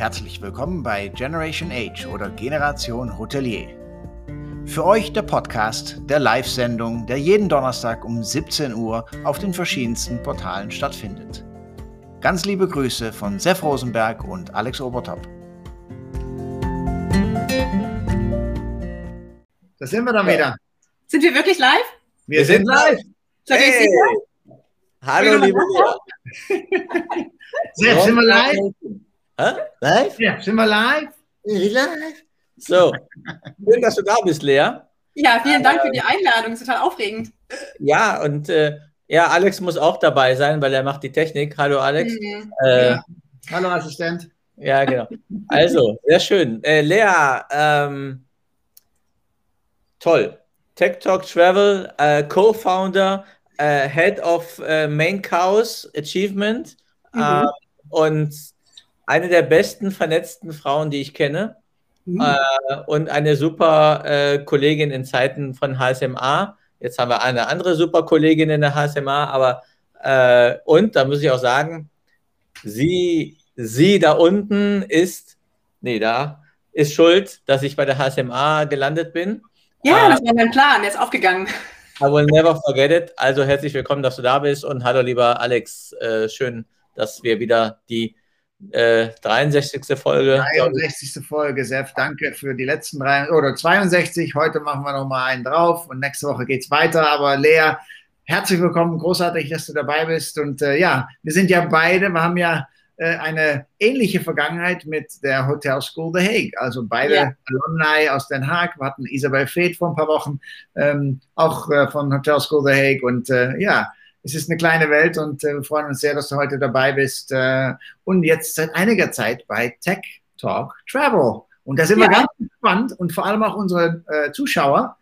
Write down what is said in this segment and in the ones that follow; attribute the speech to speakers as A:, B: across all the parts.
A: Herzlich willkommen bei Generation Age oder Generation Hotelier. Für euch der Podcast der Live-Sendung, der jeden Donnerstag um 17 Uhr auf den verschiedensten Portalen stattfindet. Ganz liebe Grüße von Sef Rosenberg und Alex Obertop.
B: Da sind wir dann wieder.
C: Sind wir wirklich live?
B: Wir, sind live.
C: Seid ihr
B: Hey.
D: Hallo, liebe.
B: Sepp, sind wir live?
D: Hä? Live?
B: Ja, sind wir live?
D: Live? So, schön, dass du da bist, Lea.
C: Ja, vielen Dank für die Einladung. Ist total aufregend.
D: Ja, und äh, ja, Alex muss auch dabei sein, weil er macht die Technik. Hallo, Alex.
C: Mhm.
D: Äh,
B: Ja. Hallo Assistent.
D: ja, genau. Also, sehr schön. Äh, Lea, ähm, toll. Tech Talk Travel, äh, Co-Founder, äh, Head of äh, Main Chaos Achievement
C: Mhm.
D: äh, und eine der besten vernetzten Frauen, die ich kenne.
C: Mhm.
D: Äh, und eine super äh, Kollegin in Zeiten von HSMA. Jetzt haben wir eine andere super Kollegin in der HSMA, aber äh, und da muss ich auch sagen, sie, sie da unten ist, nee, da ist schuld, dass ich bei der HSMA gelandet bin.
C: Ja,
D: Ah.
C: das war mein Plan. Der ist aufgegangen.
D: I will never forget it. Also herzlich willkommen, dass du da bist und hallo lieber Alex, äh, schön, dass wir wieder die äh, 63. Folge
B: 63. Folge, Sepp. Danke für die letzten drei oder 62. Heute machen wir noch mal einen drauf und nächste Woche geht's weiter. Aber Lea, herzlich willkommen. Großartig, dass du dabei bist. Und äh, ja, wir sind ja beide, wir haben ja äh, eine ähnliche Vergangenheit mit der Hotel School The Hague. Also beide
C: Ja.
B: Alumni aus Den Haag. Wir hatten Isabel Feth vor ein paar Wochen, ähm, auch äh, von Hotel School The Hague. Und äh, ja, es ist eine kleine Welt und äh, wir freuen uns sehr, dass du heute dabei bist. Äh, und jetzt seit einiger Zeit bei Tech Talk Travel. Und da sind wir
C: Ja.
B: ganz gespannt und vor allem auch unsere äh, Zuschauer.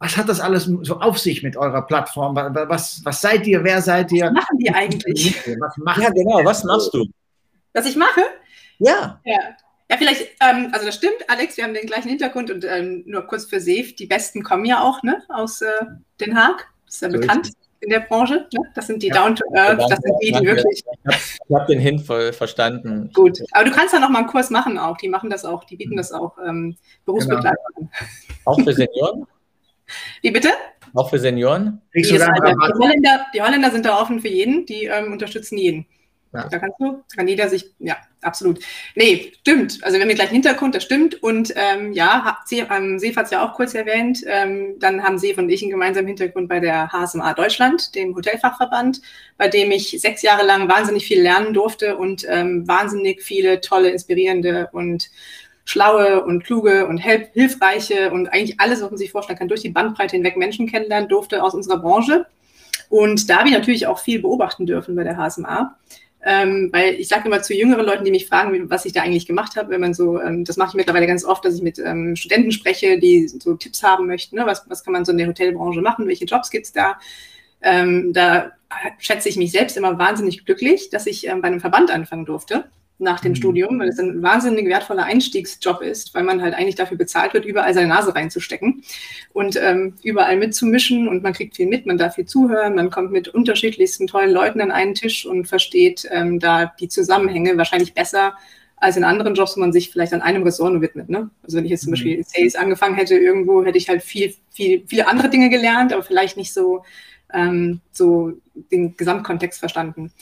B: Was hat das alles so auf sich mit eurer Plattform? Wa- wa- Was, was seid ihr? Wer seid ihr?
C: Was machen die eigentlich?
B: Was macht
D: Ja, genau. Was machst du?
C: Was ich mache?
D: Ja.
C: Ja. Ja, vielleicht, ähm, also das stimmt, Alex, wir haben den gleichen Hintergrund und ähm, nur kurz für Sef, die Besten kommen ja auch ne, aus äh, Den Haag. Das ist ja
B: So ist
C: bekannt in der Branche. Ne? Das sind die
B: Ja.
C: Down to Earth, das sind die, die
D: Danke.
C: wirklich
D: Ich habe den Hint ver verstanden.
C: gut. Aber du kannst ja noch mal einen Kurs machen auch. Die machen das auch, die bieten das auch ähm, Berufsbegleiter an.
D: Auch für Senioren?
C: Wie bitte?
D: Auch für Senioren?
C: Die, die, Holländer, die Holländer sind da offen für jeden, die ähm, unterstützen jeden.
B: Ja.
C: Da kannst du, kann jeder sich, ja, absolut. Nee, stimmt. Also wir haben den gleichen Hintergrund, das stimmt. Und ähm, ja, Sie, ähm, Sef hat es ja auch kurz erwähnt. Ähm, dann haben Sef und ich einen gemeinsamen Hintergrund bei der HSMA Deutschland, dem Hotelfachverband, bei dem ich sechs Jahre lang wahnsinnig viel lernen durfte und ähm, wahnsinnig viele tolle, inspirierende und schlaue und kluge und hilfreiche und eigentlich alles, was man sich vorstellen kann, durch die Bandbreite hinweg Menschen kennenlernen durfte aus unserer Branche. Und da habe ich natürlich auch viel beobachten dürfen bei der HSMA. Ähm, weil ich sage immer zu jüngeren Leuten, die mich fragen, was ich da eigentlich gemacht habe, wenn man so, ähm, das mache ich mittlerweile ganz oft, dass ich mit ähm, Studenten spreche, die so Tipps haben möchten, ne? was, was kann man so in der Hotelbranche machen, welche Jobs gibt's da. Ähm, da schätze ich mich selbst immer wahnsinnig glücklich, dass ich ähm, bei einem Verband anfangen durfte nach dem
B: Mhm.
C: Studium, weil es ein wahnsinnig wertvoller Einstiegsjob ist, weil man halt eigentlich dafür bezahlt wird, überall seine Nase reinzustecken und ähm, überall mitzumischen und man kriegt viel mit, man darf viel zuhören, man kommt mit unterschiedlichsten tollen Leuten an einen Tisch und versteht ähm, da die Zusammenhänge wahrscheinlich besser als in anderen Jobs, wo man sich vielleicht an einem Ressort nur widmet. Ne? Also wenn ich jetzt zum
B: Mhm.
C: Beispiel in Sales angefangen hätte irgendwo, hätte ich halt viel, viel, viele andere Dinge gelernt, aber vielleicht nicht so, ähm, so den Gesamtkontext verstanden.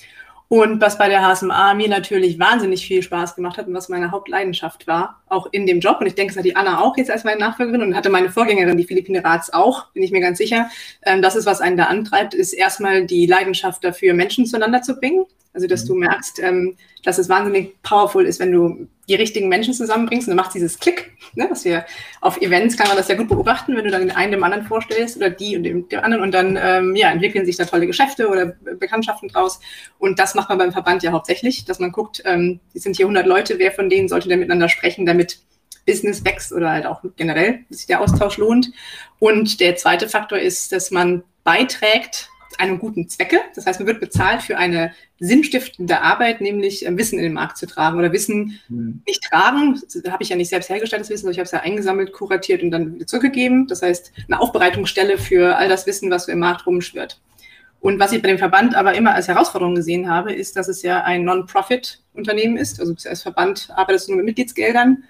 C: Und was bei der HSMA mir natürlich wahnsinnig viel Spaß gemacht hat und was meine Hauptleidenschaft war, auch in dem Job. Und ich denke, es hat die Anna auch jetzt als meine Nachfolgerin und hatte meine Vorgängerin, die Philippine Rats, auch, bin ich mir ganz sicher. Ähm, das ist, was einen da antreibt, ist erstmal die Leidenschaft dafür, Menschen zueinander zu bringen. Also, dass
B: Mhm.
C: du merkst, ähm, dass es wahnsinnig powerful ist, wenn du die richtigen Menschen zusammenbringst und dann macht dieses Klick, ne, was wir auf Events kann man das ja gut beobachten, wenn du dann den einen dem anderen vorstellst oder die und dem, dem anderen und dann ähm, ja, entwickeln sich da tolle Geschäfte oder Be- Bekanntschaften draus. Und das macht man beim Verband ja hauptsächlich, dass man guckt, ähm, die sind hier 100 Leute, wer von denen sollte denn miteinander sprechen, damit Business wächst oder halt auch generell sich der Austausch lohnt. Und der zweite Faktor ist, dass man beiträgt einem guten Zwecke. Das heißt, man wird bezahlt für eine sinnstiftende Arbeit, nämlich äh, Wissen in den Markt zu tragen oder Wissen
B: Hm.
C: nicht tragen. Das habe ich ja nicht selbst hergestellt, das Wissen, sondern ich habe es ja eingesammelt, kuratiert und dann wieder zurückgegeben. Das heißt, eine Aufbereitungsstelle für all das Wissen, was so im Markt rumschwirrt. Und was ich bei dem Verband aber immer als Herausforderung gesehen habe, ist, dass es ja ein Non-Profit-Unternehmen ist. Also als Verband arbeitest du nur mit Mitgliedsgeldern.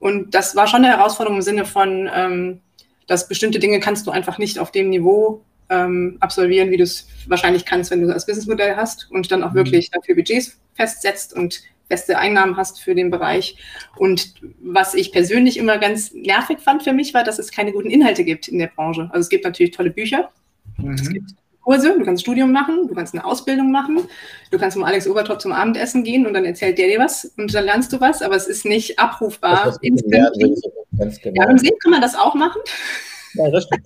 C: Und das war schon eine Herausforderung im Sinne von, ähm, dass bestimmte Dinge kannst du einfach nicht auf dem Niveau ähm, absolvieren, wie du es wahrscheinlich kannst, wenn du das Businessmodell hast und dann auch mhm. wirklich dafür Budgets festsetzt und feste Einnahmen hast für den Bereich. Und was ich persönlich immer ganz nervig fand für mich, war, dass es keine guten Inhalte gibt in der Branche. Also es gibt natürlich tolle Bücher, mhm. es gibt Kurse, du kannst ein Studium machen, du kannst eine Ausbildung machen, du kannst mit Alex Obertop zum Abendessen gehen und dann erzählt der dir was und dann lernst du was, aber es ist nicht abrufbar. Genau. Ja, beim Sehen kann man das auch machen. Ja, richtig.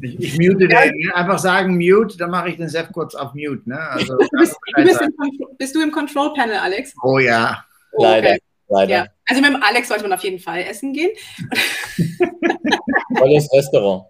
B: Ich, ich mute den. Einfach sagen Mute, dann mache ich den Sef kurz auf Mute. Ne? Also,
C: du bist, du bist, im, bist, du im Control Panel, Alex?
B: Oh ja.
D: Oh, okay. Leider. Leider.
C: Ja. Also mit dem Alex sollte man auf jeden Fall essen gehen.
D: Tolles Restaurant.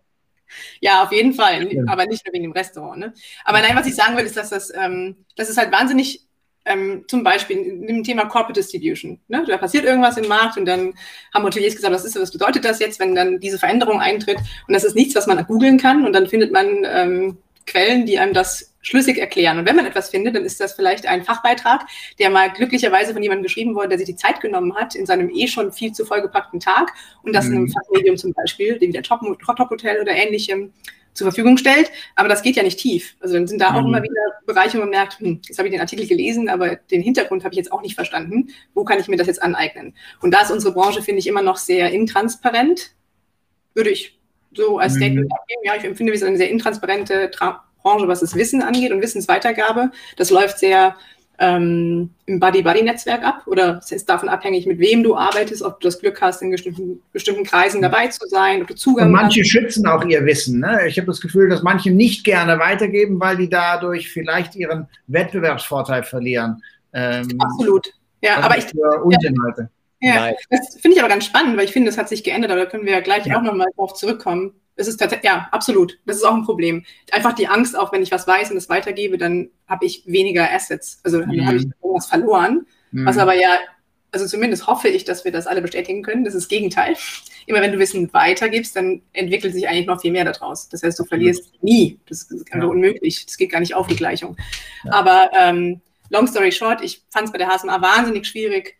C: Ja, auf jeden Fall. Aber nicht nur wegen dem Restaurant. Ne? Aber nein, was ich sagen will, ist, dass das, ähm, das ist halt wahnsinnig ähm, zum Beispiel im Thema Corporate Distribution. Ne? Da passiert irgendwas im Markt und dann haben Hoteliers gesagt, was ist was bedeutet das jetzt, wenn dann diese Veränderung eintritt? Und das ist nichts, was man googeln kann und dann findet man ähm, Quellen, die einem das schlüssig erklären. Und wenn man etwas findet, dann ist das vielleicht ein Fachbeitrag, der mal glücklicherweise von jemandem geschrieben wurde, der sich die Zeit genommen hat in seinem eh schon viel zu vollgepackten Tag und das mhm. in einem mhm. Fachmedium zum Beispiel, wie der Top, Top Hotel oder ähnlichem, zur Verfügung stellt. Aber das geht ja nicht tief. Also dann sind da auch mhm. immer wieder Bereiche, wo man merkt, hm, jetzt habe ich den Artikel gelesen, aber den Hintergrund habe ich jetzt auch nicht verstanden. Wo kann ich mir das jetzt aneignen? Und da ist unsere Branche, finde ich, immer noch sehr intransparent. Würde ich so als mhm. Statement mhm. abgeben. Ja, ich empfinde es eine sehr intransparente Tra Branche, was das Wissen angeht und Wissensweitergabe. Das läuft sehr ähm, im Buddy-Buddy-Netzwerk ab oder es ist davon abhängig, mit wem du arbeitest, ob du das Glück hast, in bestimmten, bestimmten Kreisen dabei zu sein, ob du Zugang
B: Und manche hast. schützen auch ihr Wissen. Ne? Ich habe das Gefühl, dass manche nicht gerne weitergeben, weil die dadurch vielleicht ihren Wettbewerbsvorteil verlieren.
C: Ähm, Absolut. Ja, also aber ich. Ja, ja das finde ich aber ganz spannend, weil ich finde, das hat sich geändert, aber da können wir ja gleich ja. auch nochmal drauf zurückkommen. Das ist tatsächlich, ja, absolut. Das ist auch ein Problem. Einfach die Angst, auch wenn ich was weiß und es weitergebe, dann habe ich weniger Assets. Also dann mhm. habe ich irgendwas verloren. Mhm. Was aber ja, also zumindest hoffe ich, dass wir das alle bestätigen können. Das ist das Gegenteil. Immer wenn du Wissen weitergibst, dann entwickelt sich eigentlich noch viel mehr daraus. Das heißt, du verlierst nie. Das ist einfach ja. unmöglich. Das geht gar nicht auf, die Gleichung. Ja. Aber ähm, long story short, ich fand es bei der HSMA wahnsinnig schwierig,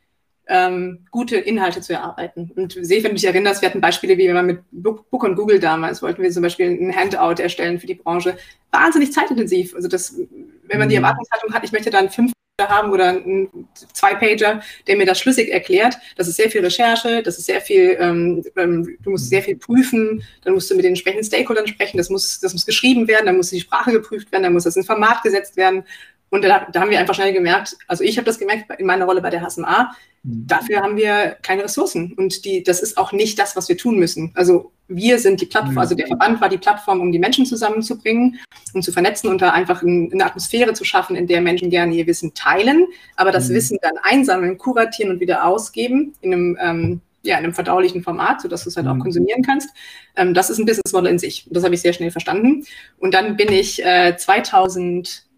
C: ähm, gute Inhalte zu erarbeiten. Und sehe, wenn du dich erinnerst, wir hatten Beispiele, wie wir mit Book, und Google damals wollten wir zum Beispiel ein Handout erstellen für die Branche. Wahnsinnig zeitintensiv. Also das, wenn man die mhm. Erwartungshaltung hat, ich möchte dann fünf haben oder einen Zwei-Pager, der mir das schlüssig erklärt. Das ist sehr viel Recherche, das ist sehr viel, ähm, ähm, du musst sehr viel prüfen, dann musst du mit den entsprechenden Stakeholdern sprechen, das muss, das muss geschrieben werden, dann muss die Sprache geprüft werden, dann muss das in Format gesetzt werden. Und da, da haben wir einfach schnell gemerkt, also ich habe das gemerkt in meiner Rolle bei der HSMA, mhm. dafür haben wir keine Ressourcen. Und die, das ist auch nicht das, was wir tun müssen. Also wir sind die Plattform, mhm. also der Verband war die Plattform, um die Menschen zusammenzubringen und zu vernetzen und da einfach eine Atmosphäre zu schaffen, in der Menschen gerne ihr Wissen teilen, aber das mhm. Wissen dann einsammeln, kuratieren und wieder ausgeben in einem, ähm, ja, in einem verdaulichen Format, sodass du es halt auch mhm. konsumieren kannst. Ähm, das ist ein Business Model in sich. Das habe ich sehr schnell verstanden. Und dann bin ich äh, 2000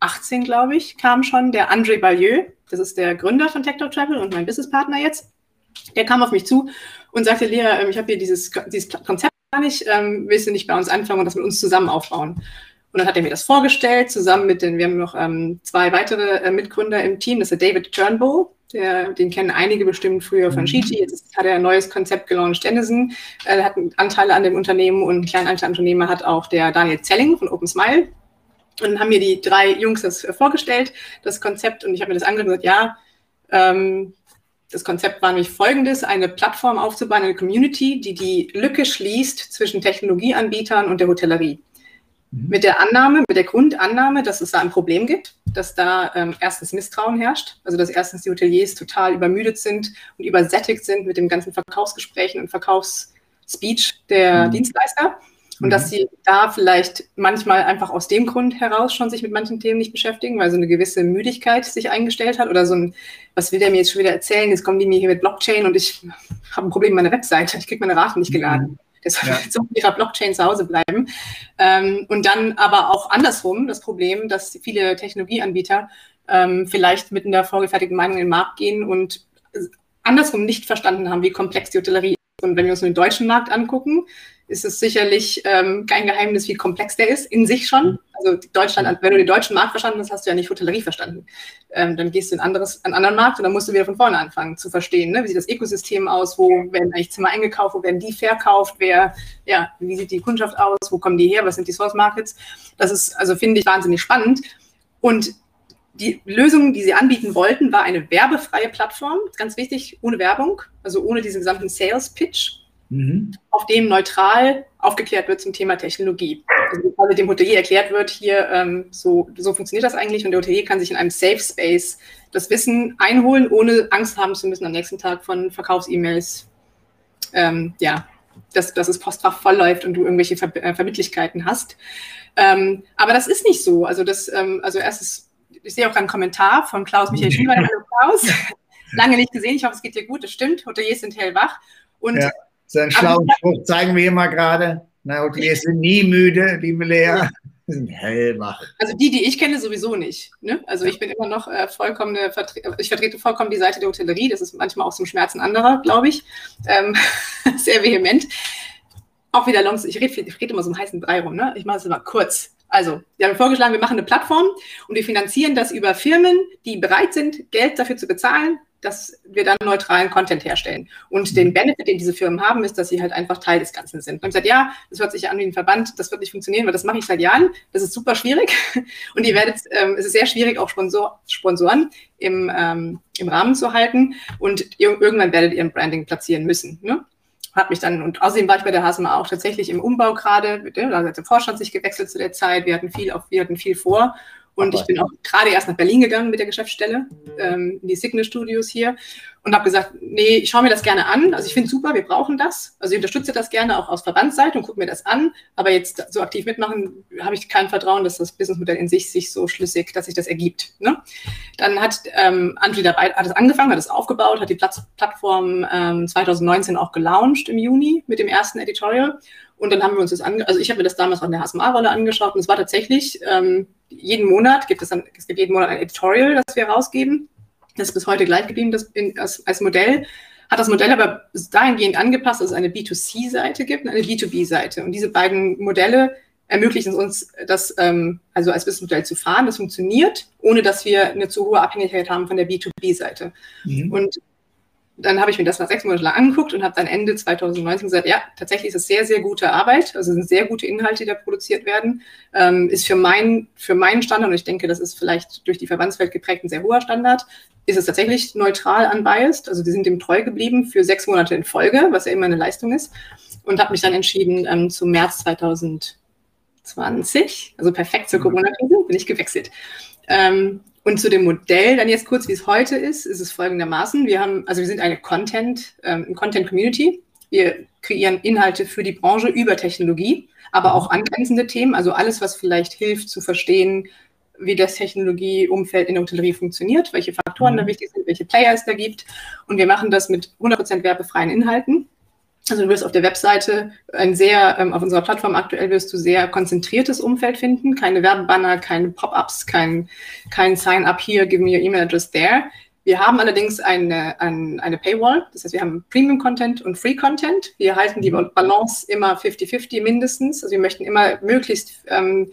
C: 18, glaube ich, kam schon der André Balieu, das ist der Gründer von Tector Travel und mein Businesspartner jetzt. Der kam auf mich zu und sagte, Lehrer, ähm, ich habe hier dieses, dieses Konzept gar nicht, ähm, willst du nicht bei uns anfangen und das mit uns zusammen aufbauen? Und dann hat er mir das vorgestellt, zusammen mit den, wir haben noch ähm, zwei weitere äh, Mitgründer im Team, das ist der David Turnbull, der, den kennen einige bestimmt früher von Shiji. Mhm. Jetzt hat er ein neues Konzept gelauncht, Dennison. Er hat Anteile an dem Unternehmen und einen kleinen Anteil Unternehmer hat auch der Daniel Zelling von Open Smile. Und dann haben mir die drei Jungs das vorgestellt, das Konzept, und ich habe mir das angehört und gesagt, ja, ähm, das Konzept war nämlich folgendes, eine Plattform aufzubauen, eine Community, die die Lücke schließt zwischen Technologieanbietern und der Hotellerie. Mhm. Mit der Annahme, mit der Grundannahme, dass es da ein Problem gibt, dass da ähm, erstens Misstrauen herrscht, also dass erstens die Hoteliers total übermüdet sind und übersättigt sind mit dem ganzen Verkaufsgesprächen und Verkaufsspeech der mhm. Dienstleister und mhm. dass sie da vielleicht manchmal einfach aus dem Grund heraus schon sich mit manchen Themen nicht beschäftigen, weil so eine gewisse Müdigkeit sich eingestellt hat oder so ein, was will der mir jetzt schon wieder erzählen? Jetzt kommen die mir hier mit Blockchain und ich habe ein Problem mit meiner Webseite. Ich kriege meine Raten nicht geladen. Mhm. Soll ja. jetzt auf ihrer Blockchain zu Hause bleiben. Ähm, und dann aber auch andersrum das Problem, dass viele Technologieanbieter ähm, vielleicht mit einer vorgefertigten Meinung in den Markt gehen und andersrum nicht verstanden haben, wie komplex die Hotellerie Und wenn wir uns den deutschen Markt angucken, ist es sicherlich ähm, kein Geheimnis, wie komplex der ist in sich schon. Also Deutschland, wenn du den deutschen Markt verstanden hast, hast du ja nicht Hotellerie verstanden. Ähm, dann gehst du in anderes, einen anderen Markt und dann musst du wieder von vorne anfangen zu verstehen, ne? wie sieht das Ökosystem aus, wo werden eigentlich Zimmer eingekauft, wo werden die verkauft, wer, ja, wie sieht die Kundschaft aus, wo kommen die her, was sind die Source Markets. Das ist, also finde ich wahnsinnig spannend. Und die Lösung, die sie anbieten wollten, war eine werbefreie Plattform, ganz wichtig, ohne Werbung, also ohne diesen gesamten Sales Pitch mhm. auf dem neutral aufgeklärt wird zum Thema Technologie. Also quasi dem Hotelier erklärt wird, hier ähm, so, so funktioniert das eigentlich und der Hotelier kann sich in einem Safe Space das Wissen einholen, ohne Angst haben zu müssen am nächsten Tag von Verkaufs-E-Mails, ähm, ja, dass, dass das Postfach voll läuft und du irgendwelche Ver äh, Verbindlichkeiten hast. Ähm, aber das ist nicht so. Also das, ähm, also erstes, ich sehe auch einen Kommentar von Klaus Michael Schieber. Hallo Klaus. Lange nicht gesehen. Ich hoffe, es geht dir gut. Das stimmt. Hoteliers sind hellwach. Und
B: ja. Seinen schlauen Spruch zeigen wir hier mal gerade. Na, Hoteliers sind nie müde, liebe Lea. Die sind hellwach.
C: Also die, die ich kenne, sowieso nicht. Ne? Also ich bin immer noch äh, vollkommen, Vertre ich vertrete vollkommen die Seite der Hotellerie. Das ist manchmal auch zum Schmerzen anderer, glaube ich. Ähm, sehr vehement. Auch wieder Longs, ich rede red immer so im heißen Brei rum, ne? Ich mache es immer kurz. Also, wir haben vorgeschlagen, wir machen eine Plattform und wir finanzieren das über Firmen, die bereit sind, Geld dafür zu bezahlen, dass wir dann neutralen Content herstellen. Und den mhm. Benefit, den diese Firmen haben, ist, dass sie halt einfach Teil des Ganzen sind. Und ich gesagt, ja, das hört sich an wie ein Verband, das wird nicht funktionieren, weil das mache ich seit Jahren. Das ist super schwierig. Und ihr werdet, ähm, es ist sehr schwierig, auch Sponsor, Sponsoren im, ähm, im Rahmen zu halten. Und irgendwann werdet ihr ein Branding platzieren müssen. Ne? Hat mich dann, und außerdem war ich bei der HSMA auch tatsächlich im Umbau gerade, da hat der Vorstand sich gewechselt zu der Zeit, wir hatten viel, auf, wir hatten viel vor und ich bin auch gerade erst nach Berlin gegangen mit der Geschäftsstelle, ähm, in die Signal Studios hier und habe gesagt, nee, ich schaue mir das gerne an. Also ich finde super, wir brauchen das. Also ich unterstütze das gerne auch aus Verbandsseite und gucke mir das an. Aber jetzt so aktiv mitmachen, habe ich kein Vertrauen, dass das Businessmodell in sich sich so schlüssig, dass sich das ergibt. Ne? Dann hat ähm, Andri dabei, hat es angefangen, hat es aufgebaut, hat die Platz, Plattform ähm, 2019 auch gelauncht im Juni mit dem ersten Editorial. Und dann haben wir uns das ange also ich habe mir das damals in der HSMA-Rolle angeschaut und es war tatsächlich ähm, jeden Monat gibt es dann, es gibt jeden Monat ein Editorial, das wir rausgeben. Das ist bis heute gleich geblieben, das in, als, als Modell. Hat das Modell aber dahingehend angepasst, dass es eine B2C-Seite gibt und eine B2B-Seite. Und diese beiden Modelle ermöglichen uns, das ähm, also als Businessmodell zu fahren. Das funktioniert, ohne dass wir eine zu hohe Abhängigkeit haben von der B2B-Seite. Mhm. Und dann habe ich mir das nach sechs Monaten lang angeguckt und habe dann Ende 2019 gesagt, ja, tatsächlich ist es sehr, sehr gute Arbeit. Also sind sehr gute Inhalte, die da produziert werden. Ähm, ist für, mein, für meinen Standard, und ich denke, das ist vielleicht durch die Verbandswelt geprägt ein sehr hoher Standard, ist es tatsächlich neutral unbiased. Also die sind dem treu geblieben für sechs Monate in Folge, was ja immer eine Leistung ist. Und habe mich dann entschieden, ähm, zum März 2020, also perfekt zur mhm. Corona-Krise, bin ich gewechselt. Ähm, und zu dem Modell, dann jetzt kurz, wie es heute ist, ist es folgendermaßen. Wir haben, also wir sind eine Content, ähm, Content Community. Wir kreieren Inhalte für die Branche über Technologie, aber auch angrenzende Themen, also alles, was vielleicht hilft zu verstehen, wie das Technologieumfeld in der Hotellerie funktioniert, welche Faktoren mhm. da wichtig sind, welche Player es da gibt. Und wir machen das mit 100% werbefreien Inhalten. Also du wirst auf der Webseite ein sehr, ähm, auf unserer Plattform aktuell wirst du sehr konzentriertes Umfeld finden. Keine Werbebanner, keine Pop-ups, kein, kein Sign-up hier, give me your email address there. Wir haben allerdings eine, eine, eine Paywall, das heißt, wir haben Premium-Content und Free-Content. Wir halten die mhm. Balance immer 50-50 mindestens. Also wir möchten immer möglichst ähm,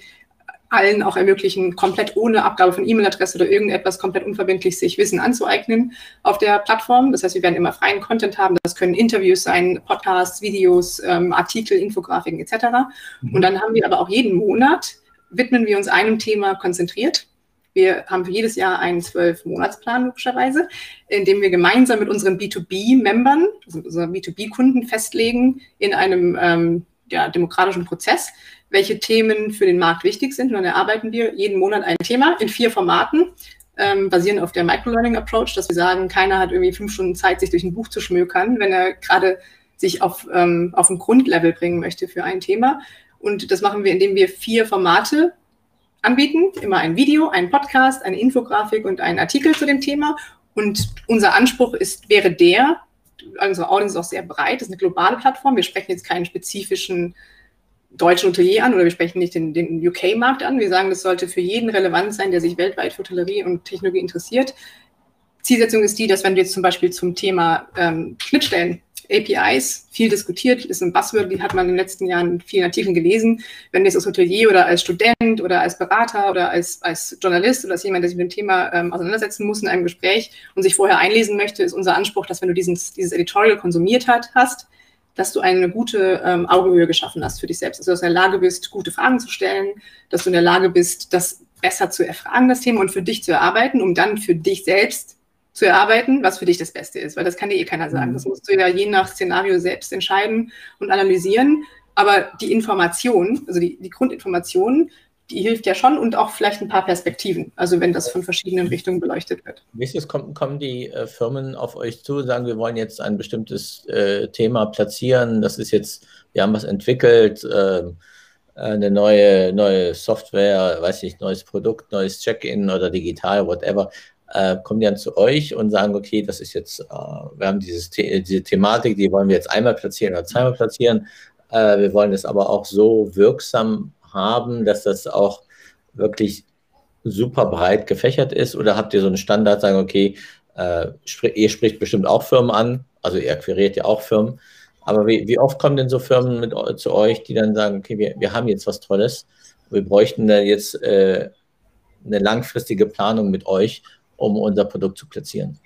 C: allen auch ermöglichen, komplett ohne Abgabe von E-Mail-Adresse oder irgendetwas komplett unverbindlich sich Wissen anzueignen auf der Plattform. Das heißt, wir werden immer freien Content haben. Das können Interviews sein, Podcasts, Videos, ähm, Artikel, Infografiken etc. Mhm. Und dann haben wir aber auch jeden Monat, widmen wir uns einem Thema konzentriert. Wir haben für jedes Jahr einen zwölf-Monatsplan, logischerweise, in dem wir gemeinsam mit unseren B2B-Membern, also unseren B2B-Kunden festlegen in einem ähm, ja, demokratischen Prozess, welche Themen für den Markt wichtig sind. Und dann erarbeiten wir jeden Monat ein Thema in vier Formaten, ähm, basierend auf der Microlearning Approach, dass wir sagen, keiner hat irgendwie fünf Stunden Zeit, sich durch ein Buch zu schmökern, wenn er gerade sich auf, ähm, auf ein Grundlevel bringen möchte für ein Thema. Und das machen wir, indem wir vier Formate anbieten, immer ein Video, ein Podcast, eine Infografik und einen Artikel zu dem Thema. Und unser Anspruch ist, wäre der, unsere Audience ist auch sehr breit, das ist eine globale Plattform. Wir sprechen jetzt keinen spezifischen deutschen Hotelier an oder wir sprechen nicht den, den UK-Markt an. Wir sagen, das sollte für jeden relevant sein, der sich weltweit für Hotellerie und Technologie interessiert. Zielsetzung ist die, dass wenn du jetzt zum Beispiel zum Thema ähm, Schnittstellen APIs, viel diskutiert, ist ein Buzzword, die hat man in den letzten Jahren in vielen Artikeln gelesen. Wenn du jetzt als Hotelier oder als Student oder als Berater oder als, als Journalist oder als jemand, der sich mit dem Thema ähm, auseinandersetzen muss in einem Gespräch und sich vorher einlesen möchte, ist unser Anspruch, dass wenn du dieses, dieses Editorial konsumiert hat, hast, dass du eine gute ähm, Augenhöhe geschaffen hast für dich selbst. Also, dass du in der Lage bist, gute Fragen zu stellen, dass du in der Lage bist, das besser zu erfragen, das Thema, und für dich zu erarbeiten, um dann für dich selbst zu erarbeiten, was für dich das Beste ist, weil das kann dir eh keiner sagen. Mhm. Das musst du ja je nach Szenario selbst entscheiden und analysieren. Aber die Information, also die, die Grundinformation, die hilft ja schon und auch vielleicht ein paar Perspektiven, also wenn das von verschiedenen Richtungen beleuchtet wird.
D: Wie ist es, kommen, kommen die äh, Firmen auf euch zu, sagen, wir wollen jetzt ein bestimmtes äh, Thema platzieren, das ist jetzt, wir haben was entwickelt, äh, eine neue, neue Software, weiß ich, neues Produkt, neues Check-in oder digital, whatever, äh, kommen die dann zu euch und sagen, okay, das ist jetzt, äh, wir haben dieses The diese Thematik, die wollen wir jetzt einmal platzieren oder zweimal platzieren. Äh, wir wollen es aber auch so wirksam haben, dass das auch wirklich super breit gefächert ist? Oder habt ihr so einen Standard, sagen, okay, äh, ihr spricht bestimmt auch Firmen an, also ihr akquiriert ja auch Firmen, aber wie, wie oft kommen denn so Firmen mit, zu euch, die dann sagen, okay, wir, wir haben jetzt was Tolles, wir bräuchten da jetzt äh, eine langfristige Planung mit euch, um unser Produkt zu platzieren?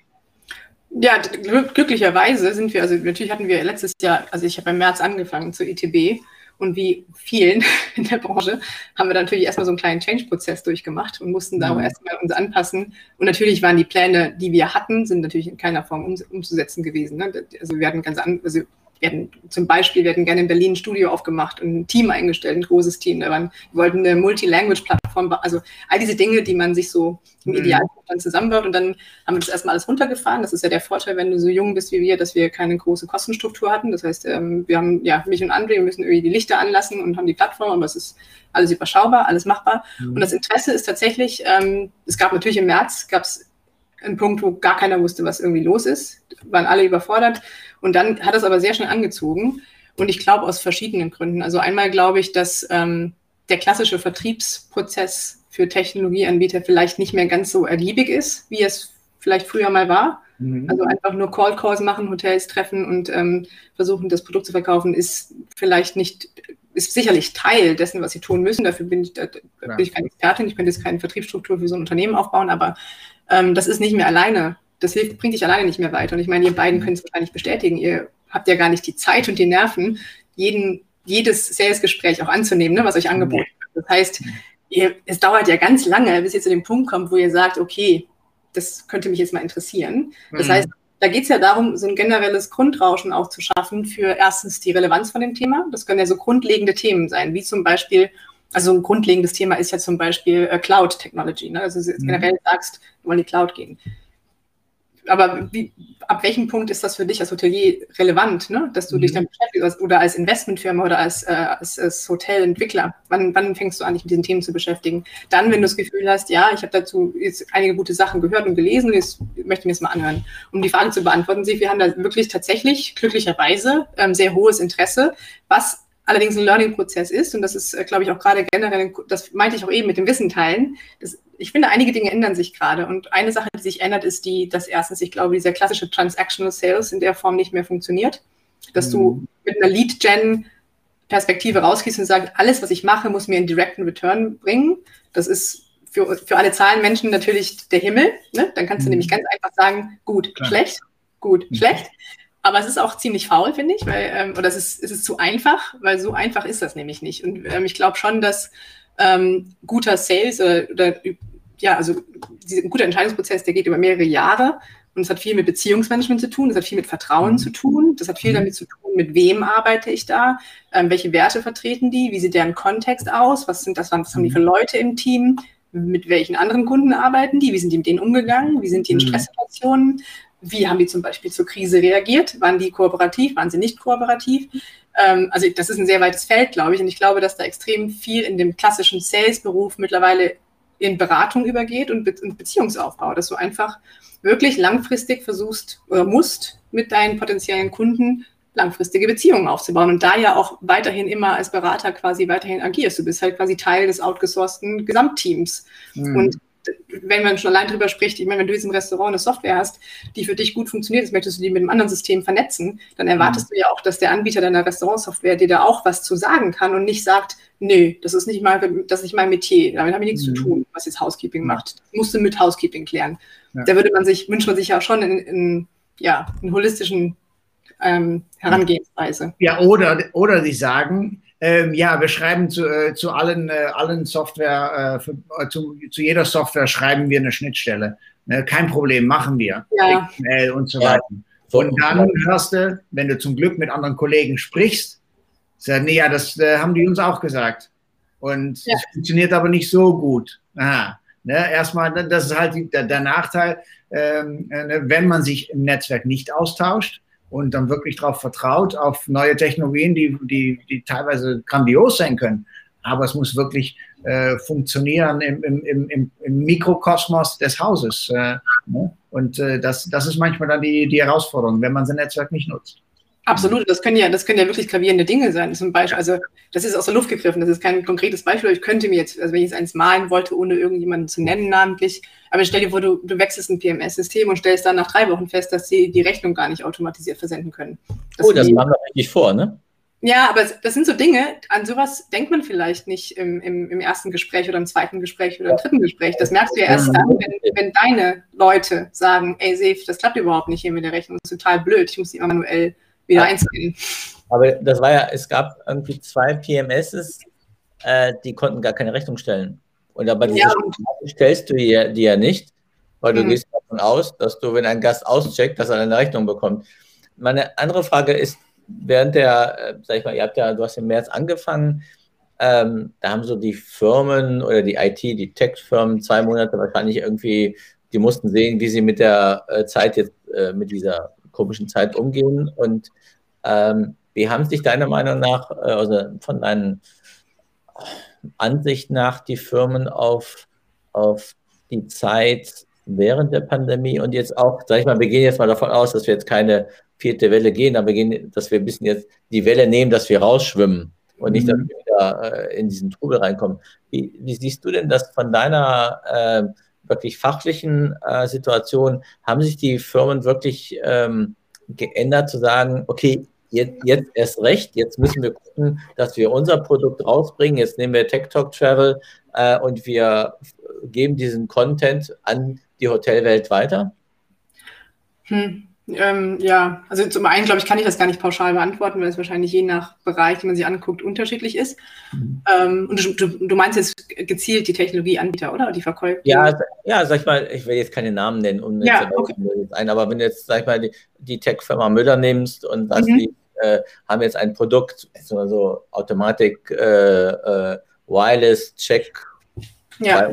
C: Ja, glücklicherweise sind wir, also natürlich hatten wir letztes Jahr, also ich habe im März angefangen zur ITB und wie vielen in der Branche haben wir natürlich erstmal so einen kleinen Change-Prozess durchgemacht und mussten da auch mhm. erstmal uns anpassen. Und natürlich waren die Pläne, die wir hatten, sind natürlich in keiner Form um, umzusetzen gewesen. Ne? Also wir hatten ganz an, also wir hatten zum Beispiel, hätten gerne in Berlin ein Studio aufgemacht und ein Team eingestellt, ein großes Team. Da waren, wir wollten eine Multi-Language-Plattform, also all diese Dinge, die man sich so im mhm. Idealfall dann zusammenbaut. Und dann haben wir das erstmal alles runtergefahren. Das ist ja der Vorteil, wenn du so jung bist wie wir, dass wir keine große Kostenstruktur hatten. Das heißt, ähm, wir haben, ja, mich und André, wir müssen irgendwie die Lichter anlassen und haben die Plattform, aber es ist alles überschaubar, alles machbar. Mhm. Und das Interesse ist tatsächlich, ähm, es gab natürlich im März, gab es einen Punkt, wo gar keiner wusste, was irgendwie los ist. Waren alle überfordert. Und dann hat es aber sehr schnell angezogen. Und ich glaube aus verschiedenen Gründen. Also einmal glaube ich, dass ähm, der klassische Vertriebsprozess für Technologieanbieter vielleicht nicht mehr ganz so ergiebig ist, wie es vielleicht früher mal war. Mhm. Also einfach nur Call Calls machen, Hotels treffen und ähm, versuchen, das Produkt zu verkaufen, ist vielleicht nicht, ist sicherlich Teil dessen, was sie tun müssen. Dafür bin ich, da, bin ich keine Expertin, ich könnte jetzt keine Vertriebsstruktur für so ein Unternehmen aufbauen, aber ähm, das ist nicht mehr alleine das hilft, bringt dich alleine nicht mehr weiter. Und ich meine, ihr beiden mhm. könnt es wahrscheinlich bestätigen. Ihr habt ja gar nicht die Zeit und die Nerven, jeden, jedes Sales-Gespräch auch anzunehmen, ne, was euch angeboten wird. Das heißt, ihr, es dauert ja ganz lange, bis ihr zu dem Punkt kommt, wo ihr sagt, okay, das könnte mich jetzt mal interessieren. Das mhm. heißt, da geht es ja darum, so ein generelles Grundrauschen auch zu schaffen für erstens die Relevanz von dem Thema. Das können ja so grundlegende Themen sein, wie zum Beispiel, also ein grundlegendes Thema ist ja zum Beispiel äh, Cloud Technology. Ne? Also mhm. generell sagst, wir wollen die Cloud gehen aber wie, ab welchem Punkt ist das für dich als Hotelier relevant, ne? dass du mhm. dich dann beschäftigst oder als Investmentfirma oder als, äh, als, als, Hotelentwickler? Wann, wann fängst du an, dich mit diesen Themen zu beschäftigen? Dann, wenn du das Gefühl hast, ja, ich habe dazu jetzt einige gute Sachen gehört und gelesen, jetzt möchte ich mir das mal anhören. Um die Frage zu beantworten, Sie, wir haben da wirklich tatsächlich glücklicherweise ähm, sehr hohes Interesse, was allerdings ein Learning-Prozess ist, und das ist, äh, glaube ich, auch gerade generell, das meinte ich auch eben mit dem Wissen teilen, das, ich finde, einige Dinge ändern sich gerade. Und eine Sache, die sich ändert, ist die, dass erstens, ich glaube, dieser klassische Transactional Sales in der Form nicht mehr funktioniert. Dass mhm. du mit einer Lead-Gen-Perspektive rausgehst und sagst, alles, was ich mache, muss mir einen direkten Return bringen. Das ist für, für alle Zahlenmenschen natürlich der Himmel. Ne? Dann kannst du mhm. nämlich ganz einfach sagen, gut, Klar. schlecht, gut, mhm. schlecht. Aber es ist auch ziemlich faul, finde ich, weil, ähm, oder es ist, es ist zu einfach, weil so einfach ist das nämlich nicht. Und ähm, ich glaube schon, dass ähm, guter Sales oder, oder ja, also ein guter Entscheidungsprozess, der geht über mehrere Jahre und es hat viel mit Beziehungsmanagement zu tun, es hat viel mit Vertrauen mhm. zu tun, das hat viel mhm. damit zu tun, mit wem arbeite ich da, ähm, welche Werte vertreten die, wie sieht deren Kontext aus, was sind das, was haben die mhm. für Leute im Team, mit welchen anderen Kunden arbeiten die, wie sind die mit denen umgegangen, wie sind die in. Stresssituationen, wie haben die zum Beispiel zur Krise reagiert? Waren die kooperativ? Waren sie nicht kooperativ? Ähm, also das ist ein sehr weites Feld, glaube ich. Und ich glaube, dass da extrem viel in dem klassischen Sales-Beruf mittlerweile in Beratung übergeht und, Be und Beziehungsaufbau, dass du einfach wirklich langfristig versuchst oder musst mit deinen potenziellen Kunden langfristige Beziehungen aufzubauen und da ja auch weiterhin immer als Berater quasi weiterhin agierst. Du bist halt quasi Teil des outgesourcten Gesamtteams. Mhm. Und wenn man schon allein drüber spricht, ich meine, wenn du jetzt im Restaurant eine Software hast, die für dich gut funktioniert, jetzt möchtest du die mit einem anderen System vernetzen, dann erwartest mhm. du ja auch, dass der Anbieter deiner Restaurantsoftware dir da auch was zu sagen kann und nicht sagt, nö, das ist nicht mal, das ist nicht mein Metier, damit habe ich nichts mhm. zu tun, was jetzt Housekeeping macht. Das musst du mit Housekeeping klären. Ja. Da würde man sich, wünscht man sich ja schon in, in ja, einen holistischen ähm, Herangehensweise.
B: Ja, oder, oder sie sagen, ähm, ja, wir schreiben zu, äh, zu allen, äh, allen Software, äh, für, äh, zu, zu, jeder Software schreiben wir eine Schnittstelle. Ne, kein Problem, machen wir.
C: Ja.
B: XML und so ja. weiter. Und dann hörst du, wenn du zum Glück mit anderen Kollegen sprichst, sagen, nee, ja, das äh, haben die uns auch gesagt. Und es ja. funktioniert aber nicht so gut. Aha. Ne, erstmal, das ist halt die, der, der, Nachteil, ähm, äh, ne, wenn man sich im Netzwerk nicht austauscht und dann wirklich darauf vertraut, auf neue Technologien, die, die, die teilweise grandios sein können. Aber es muss wirklich äh, funktionieren im, im, im, im, Mikrokosmos des Hauses. Äh, ne? Und äh, das, das ist manchmal dann die, die Herausforderung, wenn man sein Netzwerk nicht nutzt.
C: Absolut, das können ja, das können ja wirklich gravierende Dinge sein. Zum Beispiel, also das ist aus der Luft gegriffen, das ist kein konkretes Beispiel, ich könnte mir jetzt, also wenn ich jetzt eins malen wollte, ohne irgendjemanden zu nennen namentlich, aber stell dir vor, du, du wechselst ein PMS-System und stellst dann nach drei Wochen fest, dass sie die Rechnung gar nicht automatisiert versenden können.
D: Das oh, das machen wir eigentlich vor, ne?
C: Ja, aber das sind so Dinge, an sowas denkt man vielleicht nicht im, im, im ersten Gespräch oder im zweiten Gespräch oder im dritten Gespräch. Das merkst du ja erst dann, wenn, wenn deine Leute sagen, ey, Safe, das klappt überhaupt nicht hier mit der Rechnung, das ist total blöd, ich muss die immer manuell wieder einscannen.
D: Aber das war ja, es gab irgendwie zwei PMSs, äh, die konnten gar keine Rechnung stellen. Und aber diese ja. stellst du die, die ja nicht, weil du mhm. gehst davon aus, dass du, wenn ein Gast auscheckt, dass er eine Rechnung bekommt. Meine andere Frage ist, während der, äh, sag ich mal, ihr habt ja, du hast im März angefangen, ähm, da haben so die Firmen oder die IT, die Tech-Firmen zwei Monate wahrscheinlich irgendwie, die mussten sehen, wie sie mit der äh, Zeit jetzt, äh, mit dieser komischen Zeit umgehen. Und ähm, wie haben sich deiner Meinung nach, äh, also von deinen Ansicht nach, die Firmen auf, auf die Zeit während der Pandemie und jetzt auch, sag ich mal, wir gehen jetzt mal davon aus, dass wir jetzt keine vierte Welle gehen, aber wir gehen, dass wir ein bisschen jetzt die Welle nehmen, dass wir rausschwimmen und nicht, dass mhm. wir wieder äh, in diesen Trubel reinkommen. Wie, wie, siehst du denn das von deiner äh, wirklich fachlichen äh, Situation? Haben sich die Firmen wirklich ähm, geändert, zu sagen, okay, jetzt, jetzt erst recht, jetzt müssen wir gucken, dass wir unser Produkt rausbringen. Jetzt nehmen wir Tech Talk Travel äh, und wir geben diesen Content an die Hotelwelt weiter?
C: Hm. Ähm, ja, also zum einen, glaube ich, kann ich das gar nicht pauschal beantworten, weil es wahrscheinlich je nach Bereich, den man sich anguckt, unterschiedlich ist. Mhm. Ähm, und du, du, meinst jetzt gezielt die Technologieanbieter, oder? Die Verkäufer?
D: Ja, ja, sag ich mal, ich will jetzt keine Namen nennen, um
C: ja, okay.
D: ein, aber wenn du jetzt, sag ich mal, die, die Tech-Firma Müller nimmst und sagst, mhm. die äh, haben jetzt ein Produkt, so Automatik, äh, äh, Wireless Check
C: ja.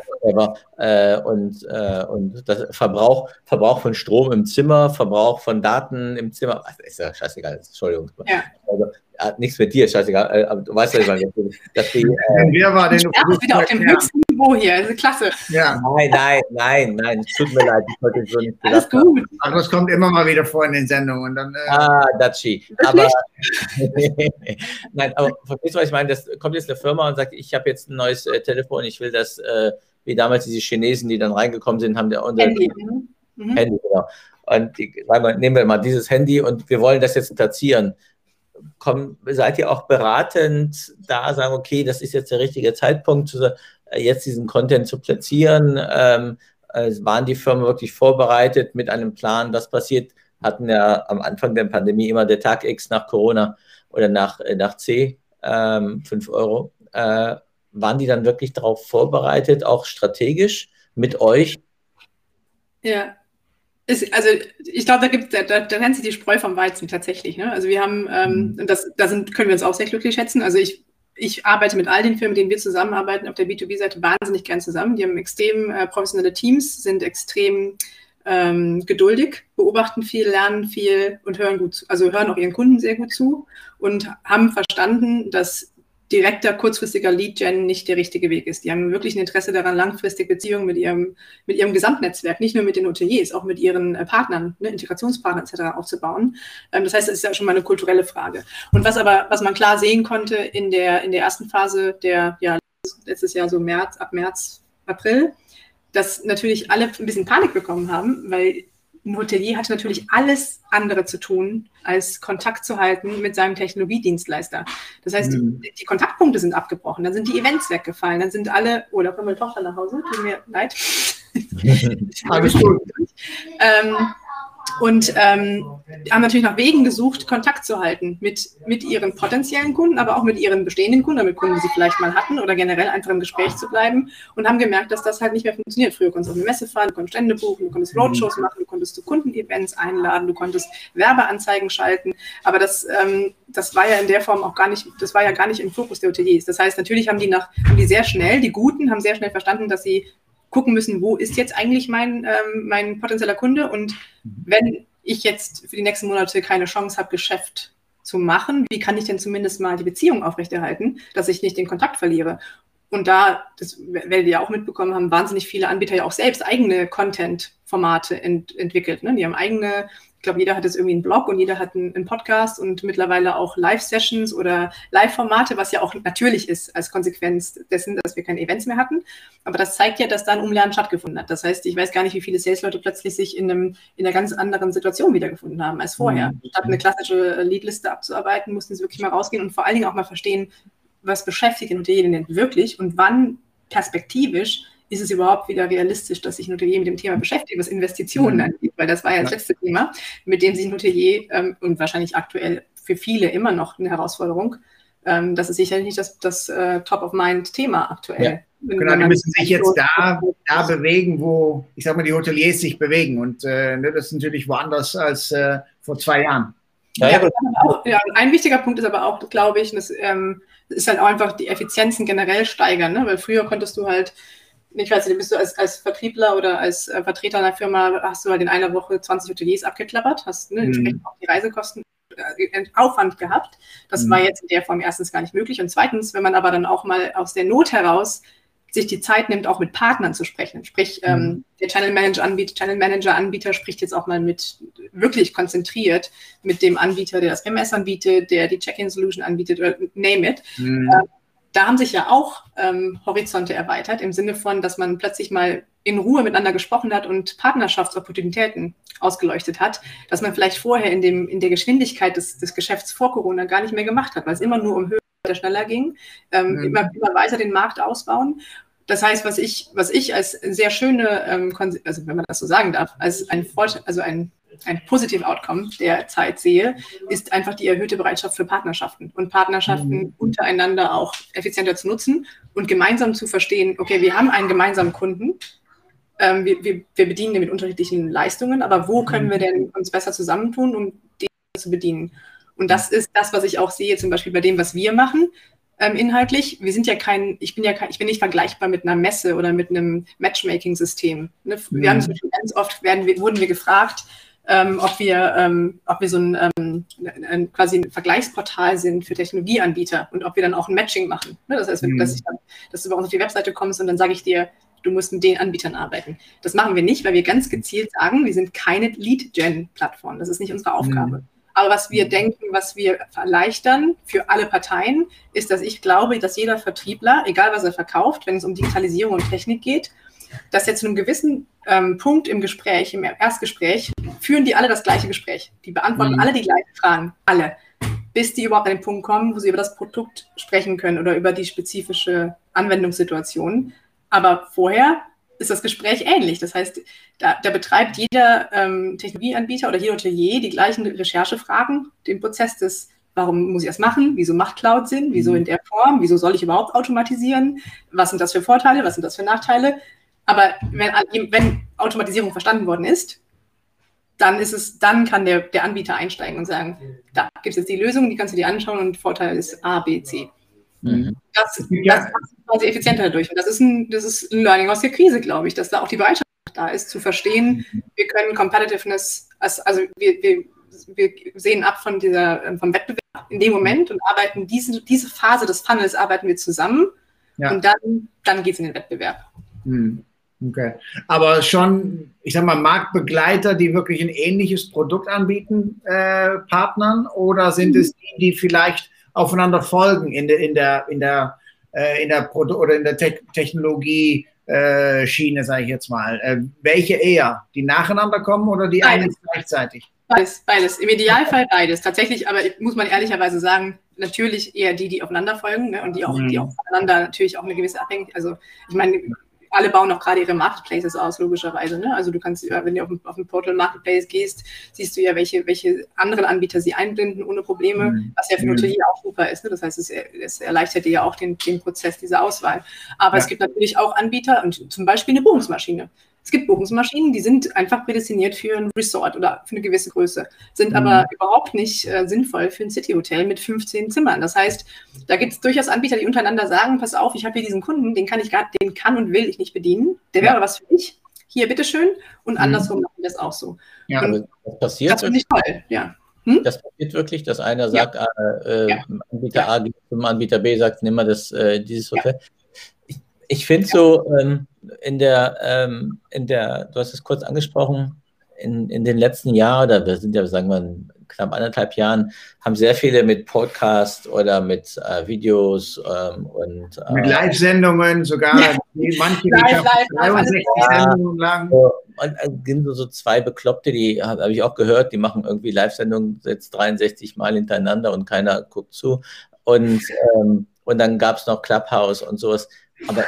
D: Äh, und, äh, und das Verbrauch, Verbrauch von Strom im Zimmer, Verbrauch von Daten im Zimmer, also ist ja scheißegal, Entschuldigung.
C: Ja.
D: Also, hat nichts mit dir, scheißegal, äh, aber du weißt ja, dass
B: die. Äh, Wer war denn?
C: Ich wieder auf dem höchsten Niveau hier, also klasse.
D: Ja. Nein, nein, nein, nein, es tut mir leid, ich wollte so nicht
C: Alles gut.
B: Aber das kommt immer mal wieder vor in den Sendungen. Und dann, äh
D: ah, Dachi. Aber, nein, aber verstehst du, was ich meine? Das kommt jetzt eine Firma und sagt, ich habe jetzt ein neues äh, Telefon, ich will das, äh, wie damals diese Chinesen, die dann reingekommen sind, haben der unser Handy, mhm. Handy genau. Und die, wir, nehmen wir mal dieses Handy und wir wollen das jetzt platzieren komm, seid ihr auch beratend da, sagen, okay, das ist jetzt der richtige Zeitpunkt, äh, jetzt diesen Content zu platzieren? Ähm, äh, waren die Firmen wirklich vorbereitet mit einem Plan, was passiert? Hatten ja am Anfang der Pandemie immer der Tag X nach Corona oder nach, äh, nach C, ähm, 5 Euro. Äh, waren die dann wirklich darauf vorbereitet, auch strategisch mit euch?
C: Ja, ist, also ich glaube, da gibt da, da, da nennt sich die Spreu vom Weizen tatsächlich. Ne? Also wir haben, ähm, mhm. das, da sind, können wir uns auch sehr glücklich schätzen. Also ich, ich arbeite mit all den Firmen, mit denen wir zusammenarbeiten, auf der B2B-Seite wahnsinnig gern zusammen. Die haben extrem äh, professionelle Teams, sind extrem ähm, geduldig, beobachten viel, lernen viel und hören gut zu, also hören auch ihren Kunden sehr gut zu und haben verstanden, dass direkter, kurzfristiger Lead-Gen nicht der richtige Weg ist. Die haben wirklich ein Interesse daran, langfristig Beziehungen mit ihrem, mit ihrem Gesamtnetzwerk, nicht nur mit den Hoteliers, auch mit ihren äh, Partnern, ne, Integrationspartnern etc. aufzubauen. Ähm, das heißt, das ist ja schon mal eine kulturelle Frage. Und was aber, was man klar sehen konnte in der, in der ersten Phase der, ja, letztes Jahr so März, ab März, April, dass natürlich alle ein bisschen Panik bekommen haben, weil ein Hotelier hatte natürlich alles andere zu tun, als Kontakt zu halten mit seinem Technologiedienstleister. Das heißt, mhm. die, die, Kontaktpunkte sind abgebrochen, dann sind die Events weggefallen, dann sind alle, oh, da kommt meine Tochter nach Hause, tut mir leid. Alles gut. ähm, und ähm, haben natürlich nach Wegen gesucht, Kontakt zu halten mit, mit ihren potenziellen Kunden, aber auch mit ihren bestehenden Kunden, mit Kunden, die sie vielleicht mal hatten oder generell einfach im Gespräch zu bleiben und haben gemerkt, dass das halt nicht mehr funktioniert. Früher konntest du auf eine Messe fahren, du konntest Stände buchen, du konntest Roadshows machen, du konntest zu Kundenevents einladen, du konntest Werbeanzeigen schalten, aber das, ähm, das war ja in der Form auch gar nicht, das war ja gar nicht im Fokus der Hoteliers. Das heißt, natürlich haben die nach, haben die sehr schnell, die Guten haben sehr schnell verstanden, dass sie gucken müssen, wo ist jetzt eigentlich mein, ähm, mein potenzieller Kunde und wenn ich jetzt für die nächsten Monate keine Chance habe, Geschäft zu machen, wie kann ich denn zumindest mal die Beziehung aufrechterhalten, dass ich nicht den Kontakt verliere? Und da, das werdet ihr ja auch mitbekommen haben, wahnsinnig viele Anbieter ja auch selbst eigene Content-Formate ent entwickelt. Ne? Die haben eigene ich glaube, jeder hat jetzt irgendwie einen Blog und jeder hat einen, einen Podcast und mittlerweile auch Live-Sessions oder Live-Formate, was ja auch natürlich ist als Konsequenz dessen, dass wir keine Events mehr hatten. Aber das zeigt ja, dass da ein Umlernen stattgefunden hat. Das heißt, ich weiß gar nicht, wie viele Sales-Leute plötzlich sich in, einem, in einer ganz anderen Situation wiedergefunden haben als vorher. Mhm. Statt eine klassische Leadliste abzuarbeiten, mussten sie wirklich mal rausgehen und vor allen Dingen auch mal verstehen, was beschäftigt den Unternehmen denn wirklich und wann perspektivisch ist es überhaupt wieder realistisch, dass sich ein Hotelier mit dem Thema beschäftigt, was Investitionen mhm. angeht, weil das war ja das letzte Thema, mit dem sich ein Hotelier ähm, und wahrscheinlich aktuell für viele immer noch eine Herausforderung. Ähm, das ist sicherlich nicht das, das äh, Top-of-Mind-Thema aktuell. Ja.
B: Genau, die müssen sich jetzt da, da bewegen, wo, ich sag mal, die Hoteliers sich bewegen. Und äh, ne, das ist natürlich woanders als äh, vor zwei Jahren.
C: Ja, ja, auch, ja, ein wichtiger Punkt ist aber auch, glaube ich, das ähm, ist halt auch einfach die Effizienzen generell steigern, ne? weil früher konntest du halt ich weiß nicht, bist du als, als Vertriebler oder als äh, Vertreter einer Firma, hast du halt in einer Woche 20 Hoteliers abgeklappert, hast ne, entsprechend mhm. auch die Reisekosten äh, Aufwand gehabt. Das mhm. war jetzt in der Form erstens gar nicht möglich. Und zweitens, wenn man aber dann auch mal aus der Not heraus sich die Zeit nimmt, auch mit Partnern zu sprechen. Sprich, mhm. ähm, der Channel Manager Anbieter, Channel Manager Anbieter spricht jetzt auch mal mit wirklich konzentriert mit dem Anbieter, der das MS anbietet, der die Check-in Solution anbietet, oder name it. Mhm. Ähm, da haben sich ja auch ähm, Horizonte erweitert, im Sinne von, dass man plötzlich mal in Ruhe miteinander gesprochen hat und Partnerschaftsopportunitäten ausgeleuchtet hat, dass man vielleicht vorher in, dem, in der Geschwindigkeit des, des Geschäfts vor Corona gar nicht mehr gemacht hat, weil es immer nur um höher, schneller ging, ähm, mhm. immer, immer weiter den Markt ausbauen. Das heißt, was ich, was ich als sehr schöne, ähm, also wenn man das so sagen darf, als ein, also ein ein positives Outcome der Zeit sehe, ist einfach die erhöhte Bereitschaft für Partnerschaften und Partnerschaften mhm. untereinander auch effizienter zu nutzen und gemeinsam zu verstehen, okay, wir haben einen gemeinsamen Kunden, ähm, wir, wir, wir, bedienen den mit unterschiedlichen Leistungen, aber wo können wir mhm. denn uns besser zusammentun, um den zu bedienen? Und das ist das, was ich auch sehe, zum Beispiel bei dem, was wir machen. Ähm, inhaltlich, wir sind ja kein, ich bin ja kein, ich bin nicht vergleichbar mit einer Messe oder mit einem Matchmaking-System. Ne? Wir mhm. haben zum Beispiel ganz oft werden wir, wurden wir gefragt, ähm, ob, wir, ähm, ob wir so ein, ähm, ein, quasi ein Vergleichsportal sind für Technologieanbieter und ob wir dann auch ein Matching machen. Ne? Das heißt, mhm. dass, ich dann, dass du bei uns auf die Webseite kommst und dann sage ich dir, du musst mit den Anbietern arbeiten. Das machen wir nicht, weil wir ganz gezielt sagen, wir sind keine Lead-Gen-Plattform. Das ist nicht unsere Aufgabe. Mhm. Aber was wir denken, was wir erleichtern für alle Parteien, ist, dass ich glaube, dass jeder Vertriebler, egal was er verkauft, wenn es um Digitalisierung und Technik geht, dass jetzt zu einem gewissen ähm, Punkt im Gespräch, im Erstgespräch, führen die alle das gleiche Gespräch. Die beantworten mhm. alle die gleichen Fragen, alle, bis die überhaupt an den Punkt kommen, wo sie über das Produkt sprechen können oder über die spezifische Anwendungssituation. Aber vorher ist das Gespräch ähnlich. Das heißt, da, da betreibt jeder ähm, Technologieanbieter oder jeder Hotelier die gleichen Recherchefragen, den Prozess des Warum muss ich das machen? Wieso macht Cloud Sinn? Wieso mhm. in der Form? Wieso soll ich überhaupt automatisieren? Was sind das für Vorteile? Was sind das für Nachteile? Aber wenn, wenn Automatisierung verstanden worden ist, dann ist es, dann kann der, der Anbieter einsteigen und sagen, da gibt es jetzt die Lösung, die kannst du dir anschauen und Vorteil ist A, B, C. Mhm. Das, das quasi effizienter dadurch. Und das ist ein, das ist ein Learning aus der Krise, glaube ich, dass da auch die Bereitschaft da ist, zu verstehen, wir können Competitiveness, also, also wir, wir, wir sehen ab von dieser, vom Wettbewerb in dem Moment und arbeiten diese, diese Phase des Funnels arbeiten wir zusammen ja. und dann, dann geht es in den Wettbewerb. Mhm.
B: Okay. Aber schon, ich sag mal, Marktbegleiter, die wirklich ein ähnliches Produkt anbieten, äh, Partnern, oder sind es die, die vielleicht aufeinander folgen in der, in der, in der, äh, in der Produ oder in der Te Technologie äh, Schiene, sage ich jetzt mal. Äh, welche eher? Die nacheinander kommen oder die eine gleichzeitig?
C: Beides, beides. Im Idealfall beides. Tatsächlich, aber muss man ehrlicherweise sagen, natürlich eher die, die aufeinander folgen ne, und die auch, mhm. die auch voneinander natürlich auch eine gewisse Abhängigkeit. Also ich meine, alle bauen auch gerade ihre Marketplaces aus, logischerweise. Ne? Also du kannst, wenn du auf ein, auf ein Portal Marketplace gehst, siehst du ja, welche, welche anderen Anbieter sie einbinden ohne Probleme, mhm. was ja für mhm. Hotelier auch super ist. Ne? Das heißt, es, es, erleichtert dir ja auch den, den Prozess dieser Auswahl. Aber ja. es gibt natürlich auch Anbieter, und zum Beispiel eine Buchungsmaschine. Es gibt Buchungsmaschinen, die sind einfach prädestiniert für ein Resort oder für eine gewisse Größe, sind mhm. aber überhaupt nicht äh, sinnvoll für ein City-Hotel mit 15 Zimmern. Das heißt, da gibt es durchaus Anbieter, die untereinander sagen, pass auf, ich habe hier diesen Kunden, den kann ich gar, den kann und will ich nicht bedienen. Der wäre ja. was für mich. Hier, bitteschön. Und mhm. andersrum machen wir das auch so.
D: Ja, und das passiert.
C: Das finde ich toll, ja.
D: Hm? Das passiert wirklich, dass einer sagt, ja. äh, ja. Anbieter A geht zum Anbieter B, sagt, nimm mal das, äh, dieses Hotel. Ich, ich finde so, ähm, in der, ähm, in der, du hast es kurz angesprochen, in, in den letzten Jahren, oder wir sind ja, sagen wir, knapp anderthalb Jahren, haben sehr viele mit Podcast oder mit äh, Videos ähm, und
B: äh, mit Live-Sendungen sogar, manche live, live, 63
D: Sendungen lang. So, und, sind so, so zwei Bekloppte, die habe hab ich auch gehört, die machen irgendwie Live-Sendungen jetzt 63 Mal hintereinander und keiner guckt zu. Und, ähm, und dann gab es noch Clubhouse und sowas. Aber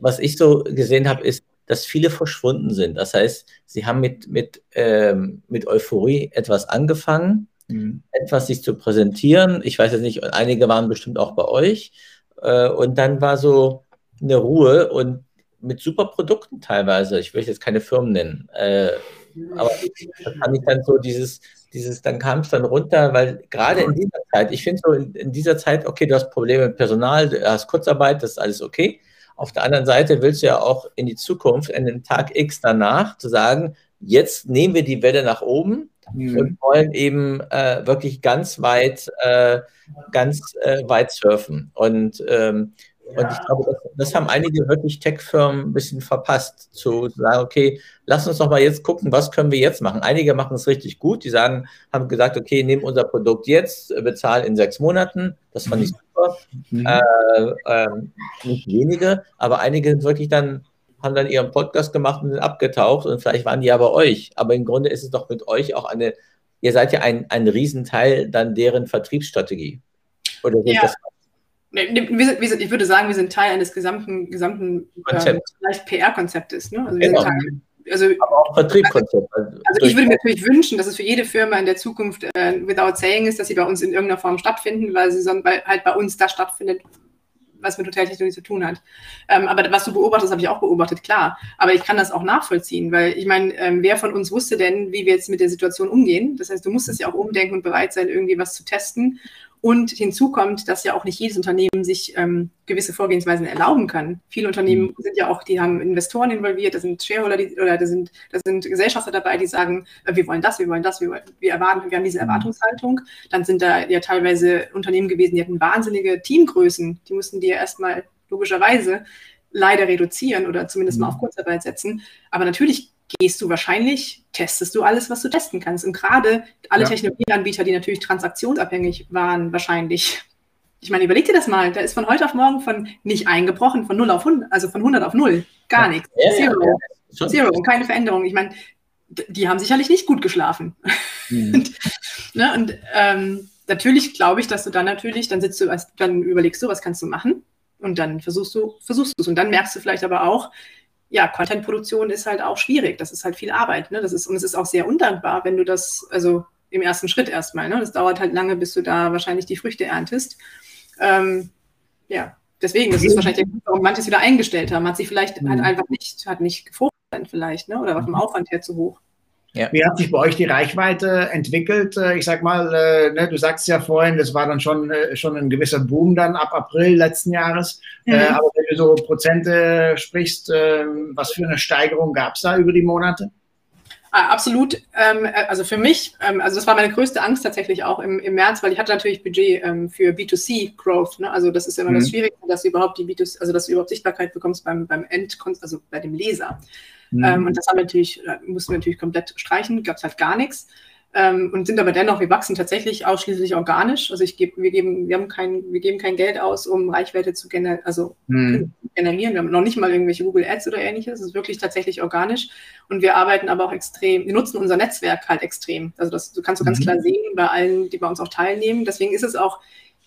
D: was ich so gesehen habe, ist, dass viele verschwunden sind. Das heißt, sie haben mit, mit, ähm, mit Euphorie etwas angefangen, mhm. etwas sich zu präsentieren. Ich weiß jetzt nicht, einige waren bestimmt auch bei euch. Äh, und dann war so eine Ruhe und mit super Produkten teilweise. Ich will jetzt keine Firmen nennen. Äh, aber da fand ich dann so dieses, dieses, dann kam es dann runter, weil gerade in dieser Zeit, ich finde so in, in, dieser Zeit, okay, du hast Probleme mit Personal, du hast Kurzarbeit, das ist alles okay. Auf der anderen Seite willst du ja auch in die Zukunft, in den Tag X danach, zu sagen, jetzt nehmen wir die Welle nach oben mhm. und wollen eben äh, wirklich ganz weit, äh, ganz äh, weit surfen. Und ähm, und ich glaube, das, das haben einige wirklich Tech-Firmen ein bisschen verpasst, zu sagen, okay, lass uns doch mal jetzt gucken, was können wir jetzt machen. Einige machen es richtig gut, die sagen, haben gesagt, okay, nehmen unser Produkt jetzt, bezahlen in sechs Monaten. Das fand ich super. Mhm. Äh, äh, nicht wenige, aber einige sind wirklich dann, haben dann ihren Podcast gemacht und sind abgetaucht und vielleicht waren die ja bei euch. Aber im Grunde ist es doch mit euch auch eine, ihr seid ja ein, ein Riesenteil dann deren Vertriebsstrategie. Oder
C: ja. das wir sind, ich würde sagen, wir sind Teil eines gesamten, gesamten ähm, vielleicht PR-Konzeptes. Ne? Also, genau. also, Aber auch Vertriebskonzept. Also, also ich würde mir natürlich wünschen, dass es für jede Firma in der Zukunft äh, without saying ist, dass sie bei uns in irgendeiner Form stattfinden, weil sie sonst, weil halt bei uns das stattfindet, was mit Hoteltechnologie zu tun hat. Ähm, aber was du beobachtest, habe ich auch beobachtet, klar. Aber ich kann das auch nachvollziehen, weil ich meine, ähm, wer von uns wusste denn, wie wir jetzt mit der Situation umgehen? Das heißt, du musstest ja auch umdenken und bereit sein, irgendwie was zu testen. Und hinzu kommt, dass ja auch nicht jedes Unternehmen sich ähm, gewisse Vorgehensweisen erlauben kann. Viele Unternehmen mhm. sind ja auch, die haben Investoren involviert, da sind Shareholder die, oder da sind, da sind Gesellschafter dabei, die sagen, äh, wir wollen das, wir wollen das, wir, wir erwarten, wir haben diese mhm. Erwartungshaltung. Dann sind da ja teilweise Unternehmen gewesen, die hatten wahnsinnige Teamgrößen, die mussten die ja erstmal logischerweise leider reduzieren oder zumindest mal mhm. auf Kurzarbeit setzen. Aber natürlich gehst du wahrscheinlich, testest du alles, was du testen kannst. Und gerade alle ja. Technologieanbieter, die natürlich transaktionsabhängig waren, wahrscheinlich. Ich meine, überleg dir das mal, da ist von heute auf morgen von nicht eingebrochen, von 0 auf 100, also von 100 auf 0, gar ja. nichts. Ja, Zero. Zero und keine Veränderung. Ich meine, die haben sicherlich nicht gut geschlafen. Mhm. und, ne, und ähm, natürlich glaube ich, dass du dann natürlich, dann sitzt du, dann überlegst du, was kannst du machen und dann versuchst du, versuchst du es und dann merkst du vielleicht aber auch, ja, Content-Produktion ist halt auch schwierig. Das ist halt viel Arbeit. Ne? Das ist, und es ist auch sehr undankbar, wenn du das, also im ersten Schritt erstmal, ne? Das dauert halt lange, bis du da wahrscheinlich die Früchte erntest. Ähm, ja, deswegen, das ist wahrscheinlich der Grund, warum manches wieder eingestellt haben. Hat sich vielleicht mhm. halt einfach nicht, hat nicht gefruchtet vielleicht, ne? Oder war vom mhm. Aufwand her zu hoch.
B: Ja. Wie hat sich bei euch die Reichweite entwickelt? Äh, ich sag mal, äh, ne, du sagst ja vorhin, das war dann schon, äh, schon ein gewisser Boom dann ab April letzten Jahres. Mhm. aber wenn du so Prozente sprichst, was für eine Steigerung gab es da über die Monate?
C: Ah, absolut. Ähm, also für mich, ähm, also das war meine größte Angst tatsächlich auch im, im März, weil ich hatte natürlich Budget ähm, für B2C Growth. Ne? Also das ist immer mhm. das Schwierigste, dass du überhaupt die B2C, also dass du überhaupt Sichtbarkeit bekommst beim, beim End, also bei dem Leser. Mhm. Ähm, und das haben wir natürlich, mussten wir natürlich komplett streichen, gab es halt gar nichts. ähm, und sind aber dennoch, wir wachsen tatsächlich ausschließlich organisch. Also ich gebe, wir geben, wir haben kein, wir geben kein Geld aus, um Reichweite zu gener also hm. generieren. Wir haben noch nicht mal irgendwelche Google Ads oder ähnliches. Es ist wirklich tatsächlich organisch. Und wir arbeiten aber auch extrem, wir nutzen unser Netzwerk halt extrem. Also das du kannst du ganz mhm. klar sehen bei allen, die bei uns auch teilnehmen. Deswegen ist es auch,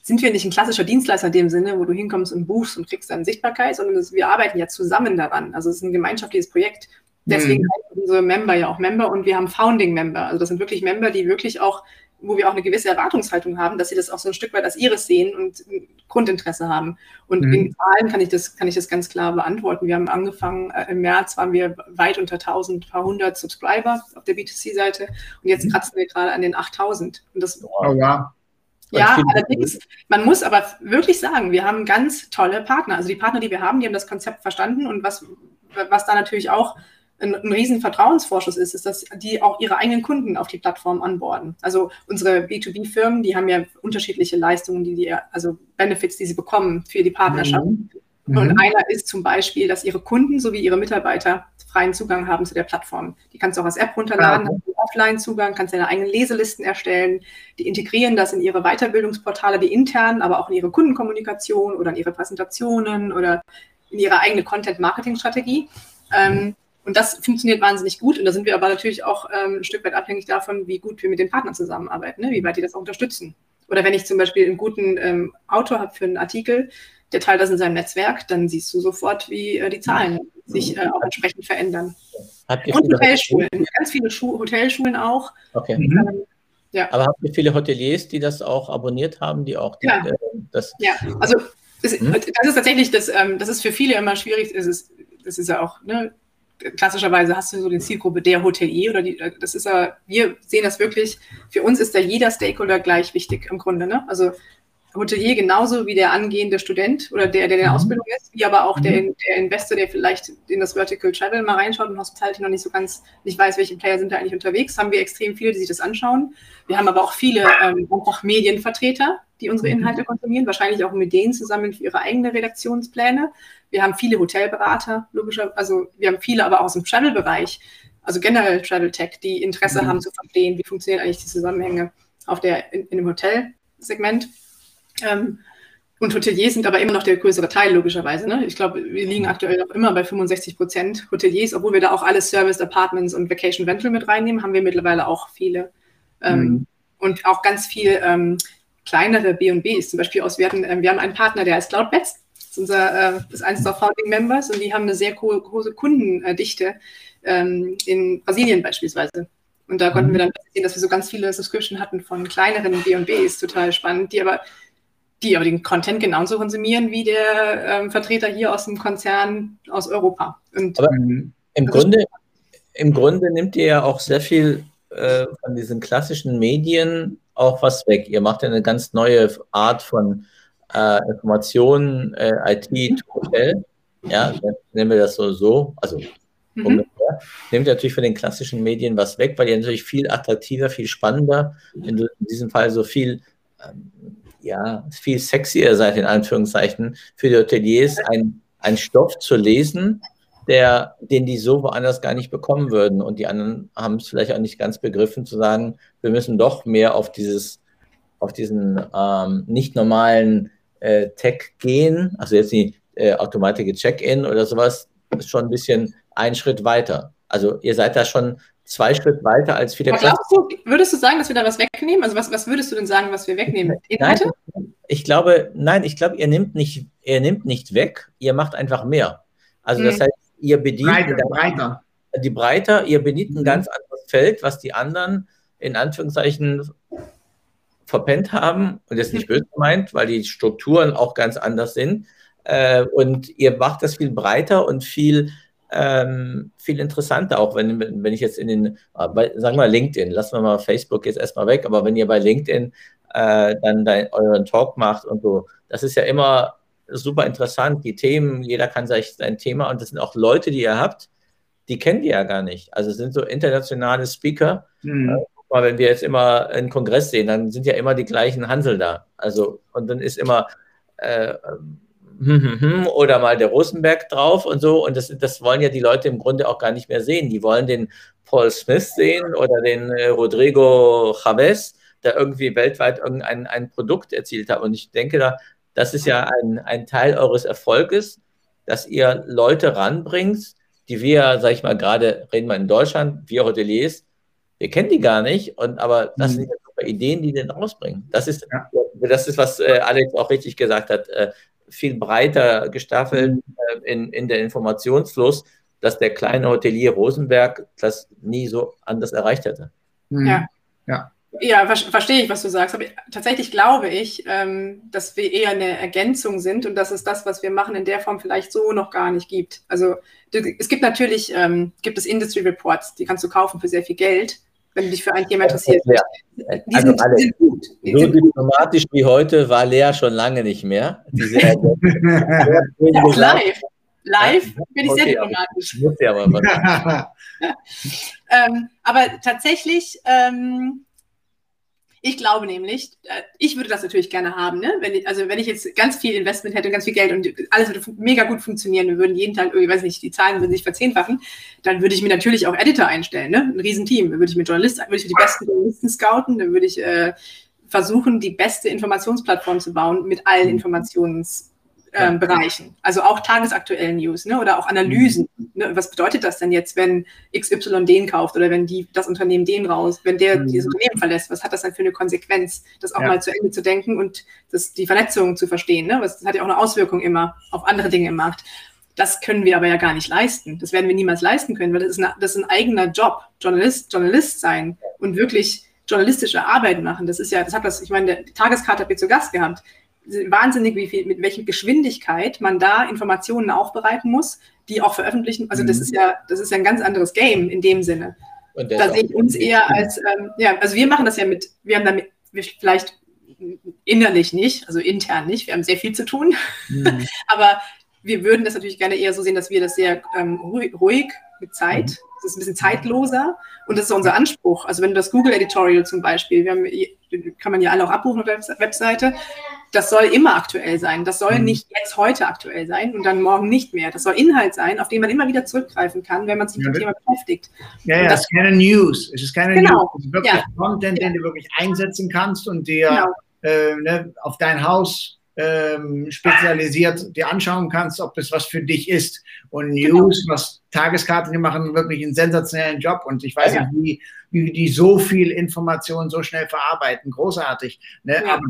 C: sind wir nicht ein klassischer Dienstleister in dem Sinne, wo du hinkommst und buchst und kriegst dann Sichtbarkeit, sondern das, wir arbeiten ja zusammen daran. Also es ist ein gemeinschaftliches Projekt. Deswegen mhm. heißen unsere Member ja auch Member und wir haben Founding Member. Also das sind wirklich Member, die wirklich auch, wo wir auch eine gewisse Erwartungshaltung haben, dass sie das auch so ein Stück weit als ihres sehen und Grundinteresse haben. Und mhm. in Zahlen kann ich das, kann ich das ganz klar beantworten. Wir haben angefangen, äh, im März waren wir weit unter 1000, paar hundert Subscriber auf der B2C-Seite und jetzt mhm. kratzen wir gerade an den 8000. Und das, oh, ja. Ja, allerdings, man muss aber wirklich sagen, wir haben ganz tolle Partner. Also die Partner, die wir haben, die haben das Konzept verstanden und was, was da natürlich auch ein, ein riesen Vertrauensvorschuss ist, ist, dass die auch ihre eigenen Kunden auf die Plattform anborden. Also unsere B2B-Firmen, die haben ja unterschiedliche Leistungen, die die, also Benefits, die sie bekommen für die Partnerschaft. Mhm. Und mhm. einer ist zum Beispiel, dass ihre Kunden sowie ihre Mitarbeiter freien Zugang haben zu der Plattform. Die kannst du auch als App runterladen, ja. Offline-Zugang, kannst deine eigenen Leselisten erstellen. Die integrieren das in ihre Weiterbildungsportale, die internen, aber auch in ihre Kundenkommunikation oder in ihre Präsentationen oder in ihre eigene Content-Marketing-Strategie. Ähm, und das funktioniert wahnsinnig gut. Und da sind wir aber natürlich auch ähm, ein Stück weit abhängig davon, wie gut wir mit den Partnern zusammenarbeiten, ne? wie weit die das auch unterstützen. Oder wenn ich zum Beispiel einen guten ähm, Autor habe für einen Artikel, der teilt das in seinem Netzwerk, dann siehst du sofort, wie äh, die Zahlen sich äh, auch entsprechend verändern. Und Hotelschulen, ganz viele Schu Hotelschulen auch.
D: Okay. Mhm. Ähm, ja. Aber habt ihr viele Hoteliers, die das auch abonniert haben, die auch die,
C: ja. Äh, das. Ja, also das, hm? das, ist tatsächlich, das, ähm, das ist für viele immer schwierig. Das ist, das ist ja auch, ne, klassischerweise hast du so die Zielgruppe der Hotelier oder die, das ist ja, wir sehen das wirklich, für uns ist da jeder Stakeholder gleich wichtig im Grunde. Ne? Also Hotelier genauso wie der angehende Student oder der, der in der mhm. Ausbildung ist, wie aber auch der, mhm. der Investor, der vielleicht in das Vertical Travel mal reinschaut und Hospitality noch nicht so ganz nicht weiß, welche Player sind da eigentlich unterwegs, haben wir extrem viele, die sich das anschauen. Wir haben aber auch viele ähm, auch Medienvertreter, die unsere mhm. Inhalte konsumieren, wahrscheinlich auch mit denen zusammen für ihre eigenen Redaktionspläne. Wir haben viele Hotelberater, logischerweise, also wir haben viele aber auch aus dem Travel-Bereich, also generell Travel Tech, die Interesse haben zu verstehen, wie funktionieren eigentlich die Zusammenhänge auf der, in, in dem Hotelsegment. Ähm, und Hoteliers sind aber immer noch der größere Teil, logischerweise. Ne? Ich glaube, wir liegen aktuell noch immer bei 65 Prozent Hoteliers, obwohl wir da auch alle Service, Apartments und Vacation Rental mit reinnehmen, haben wir mittlerweile auch viele. Ähm, mhm. Und auch ganz viel ähm, kleinere B&Bs, zum Beispiel aus, wir, hatten, äh, wir haben einen Partner, der heißt Cloudbeds, das ist, unser, äh, ist eines unserer Founding Members und die haben eine sehr große Kundendichte ähm, in Brasilien beispielsweise. Und da konnten wir mhm. dann sehen, dass wir so ganz viele Subscription hatten von kleineren B&Bs, total spannend, die aber die aber den Content genauso konsumieren wie der ähm, Vertreter hier aus dem Konzern aus Europa.
D: Und, aber im, Grunde, im Grunde nimmt ihr ja auch sehr viel äh, von diesen klassischen Medien auch was weg. Ihr macht ja eine ganz neue Art von äh, Informationen, äh, IT, mhm. Hotel. Ja, nennen wir das so, so. Also mhm. ungefähr. Nimmt natürlich von den klassischen Medien was weg, weil ihr natürlich viel attraktiver, viel spannender, in, in diesem Fall so viel ähm, ja, viel sexier seid, in Anführungszeichen, für die Hoteliers ein, ein Stoff zu lesen, der, den die so woanders gar nicht bekommen würden. Und die anderen haben es vielleicht auch nicht ganz begriffen, zu sagen, wir müssen doch mehr auf dieses, auf diesen ähm, nicht normalen äh, Tech gehen, also jetzt die äh, automatische Check-in oder sowas, ist schon ein bisschen ein Schritt weiter. Also ihr seid da schon zwei Schritt weiter als viele
C: glaubst du, Würdest du sagen, dass wir da was wegnehmen? Also was, was würdest du denn sagen, was wir wegnehmen?
D: Inhalte? Nein, ich glaube, nein, ich glaube, ihr nimmt nicht, ihr nimmt nicht weg, ihr macht einfach mehr. Also das hm. heißt, ihr bedient breiter,
B: dann, breiter.
D: die breiter, ihr bedient ein mhm. ganz anderes Feld, was die anderen in Anführungszeichen verpennt haben und das nicht böse gemeint, weil die Strukturen auch ganz anders sind. Äh, und ihr macht das viel breiter und viel ähm, viel interessanter, auch wenn, wenn ich jetzt in den, äh, bei, sagen wir LinkedIn, lassen wir mal Facebook jetzt erstmal weg, aber wenn ihr bei LinkedIn äh, dann dein, euren Talk macht und so, das ist ja immer super interessant, die Themen, jeder kann sich sein Thema und das sind auch Leute, die ihr habt, die kennt ihr ja gar nicht. Also sind so internationale Speaker. Mhm. Äh, mal, wenn wir jetzt immer einen Kongress sehen, dann sind ja immer die gleichen Hansel da. Also, und dann ist immer, äh, hm, hm, hm, oder mal der Rosenberg drauf und so. Und das, das wollen ja die Leute im Grunde auch gar nicht mehr sehen. Die wollen den Paul Smith sehen oder den äh, Rodrigo Chavez, der irgendwie weltweit irgendein ein Produkt erzielt hat. Und ich denke, da, das ist ja ein, ein Teil eures Erfolges, dass ihr Leute ranbringt, die wir, sag ich mal, gerade reden wir in Deutschland, wir Hoteliers, wir kennen die gar nicht, und, aber das mhm. sind ja super Ideen, die den rausbringen. Das ist, das ist was äh, Alex auch richtig gesagt hat, äh, viel breiter gestaffelt mhm. äh, in, in der Informationsfluss, dass der kleine Hotelier Rosenberg das nie so anders erreicht hätte.
C: Mhm. Ja. ja. Ja, verstehe ich, was du sagst. Aber tatsächlich glaube ich, ähm, dass wir eher eine Ergänzung sind und dass es das, was wir machen, in der Form vielleicht so noch gar nicht gibt. Also es gibt natürlich, ähm, gibt es Industry Reports, die kannst du kaufen für sehr viel Geld wenn du dich für ein Thema interessierst. Ja.
D: Die also sind, alle, sind gut. Die so sind diplomatisch gut. wie heute war Lea schon lange nicht mehr. Diese ja,
C: live. Live bin ich okay, sehr diplomatisch. Muss ja aber, ähm, aber tatsächlich ähm, ich glaube nämlich, äh, ich würde das natürlich gerne haben, ne? Wenn ich, also wenn ich jetzt ganz viel Investment hätte und ganz viel Geld und alles würde mega gut funktionieren, wir würden jeden Tag, ich weiß nicht, die Zahlen würden sich verzehnfachen, dann würde ich mir natürlich auch Editor einstellen, ne? Ein Riesenteam. Dann würde ich mit Journalisten, würde ich die besten Journalisten scouten, dann würde ich äh, versuchen, die beste Informationsplattform zu bauen mit allen mhm. Informations ähm, Bereichen. Also auch tagesaktuellen News ne? oder auch Analysen. Mhm. Ne? Was bedeutet das denn jetzt, wenn XY den kauft oder wenn die, das Unternehmen den raus, wenn der mhm. dieses Unternehmen verlässt? Was hat das dann für eine Konsequenz, das auch ja. mal zu Ende zu denken und das, die Vernetzung zu verstehen? Ne? Das hat ja auch eine Auswirkung immer auf andere Dinge im Markt. Das können wir aber ja gar nicht leisten. Das werden wir niemals leisten können, weil das ist, eine, das ist ein eigener Job, Journalist, Journalist sein und wirklich journalistische Arbeit machen. Das ist ja, das hat das, ich meine, der Tageskarte habt ihr zu Gast gehabt wahnsinnig, wie viel, mit welcher Geschwindigkeit man da Informationen aufbereiten muss, die auch veröffentlichen. Also das mhm. ist ja, das ist ja ein ganz anderes Game in dem Sinne. Da sehe ich uns eher als, ähm, ja, also wir machen das ja mit, wir haben damit vielleicht innerlich nicht, also intern nicht, wir haben sehr viel zu tun, mhm. aber wir würden das natürlich gerne eher so sehen, dass wir das sehr ähm, ruhig, ruhig, mit Zeit, mhm. Das ist ein bisschen zeitloser und das ist unser Anspruch. Also wenn du das Google Editorial zum Beispiel, wir haben, kann man ja alle auch abrufen auf der Webseite, das soll immer aktuell sein. Das soll mhm. nicht jetzt heute aktuell sein und dann morgen nicht mehr. Das soll Inhalt sein, auf den man immer wieder zurückgreifen kann, wenn man sich mit dem Thema beschäftigt.
B: Ja, ja, das ist keine News. Es ist keine genau. News. Es ist wirklich ja. Content, den du wirklich einsetzen kannst und dir genau. äh, ne, auf dein Haus ähm, spezialisiert dir anschauen kannst, ob es was für dich ist. Und genau. News, was Tageskarten, die machen wirklich einen sensationellen Job und ich weiß ja. nicht, wie, wie die so viel Information so schnell verarbeiten. Großartig. Ne? Ja. Aber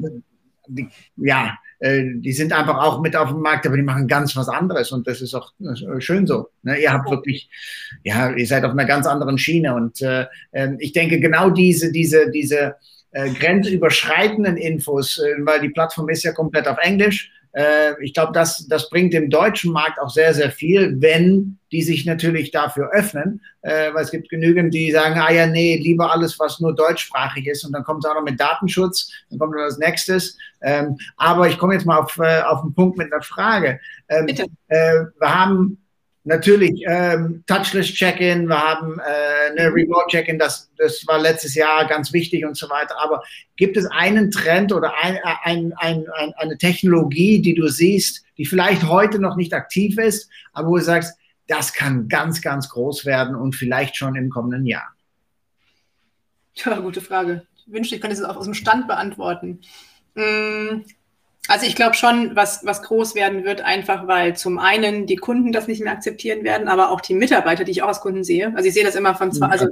B: die, ja, äh, die sind einfach auch mit auf dem Markt, aber die machen ganz was anderes und das ist auch schön so. Ne? Ihr habt wirklich, ja, ihr seid auf einer ganz anderen Schiene und äh, ähm, ich denke genau diese, diese, diese äh, grenzüberschreitenden Infos, äh, weil die Plattform ist ja komplett auf Englisch äh, ich glaube, das, das bringt dem deutschen Markt auch sehr, sehr viel, wenn die sich natürlich dafür öffnen, äh, weil es gibt genügend, die sagen, ah ja, nee, lieber alles, was nur deutschsprachig ist und dann kommt es auch noch mit Datenschutz, dann kommt noch das Nächstes. Ähm, aber ich komme jetzt mal auf, äh, auf den Punkt mit einer Frage. Ähm, Bitte. Äh, wir haben Natürlich ähm, Touchless Check-in, wir haben äh, eine Remote Check-in, das, das war letztes Jahr ganz wichtig und so weiter. Aber gibt es einen Trend oder ein, ein, ein, ein, eine Technologie, die du siehst, die vielleicht heute noch nicht aktiv ist, aber wo du sagst, das kann ganz, ganz groß werden und vielleicht schon im kommenden Jahr?
C: Ja, gute Frage. Ich wünschte, ich könnte es auch aus dem Stand beantworten. Hm, also ich glaube schon, was, was groß werden wird, einfach weil zum einen die Kunden das nicht mehr akzeptieren werden, aber auch die Mitarbeiter, die ich auch als Kunden sehe. Also ich sehe das immer von zwei, also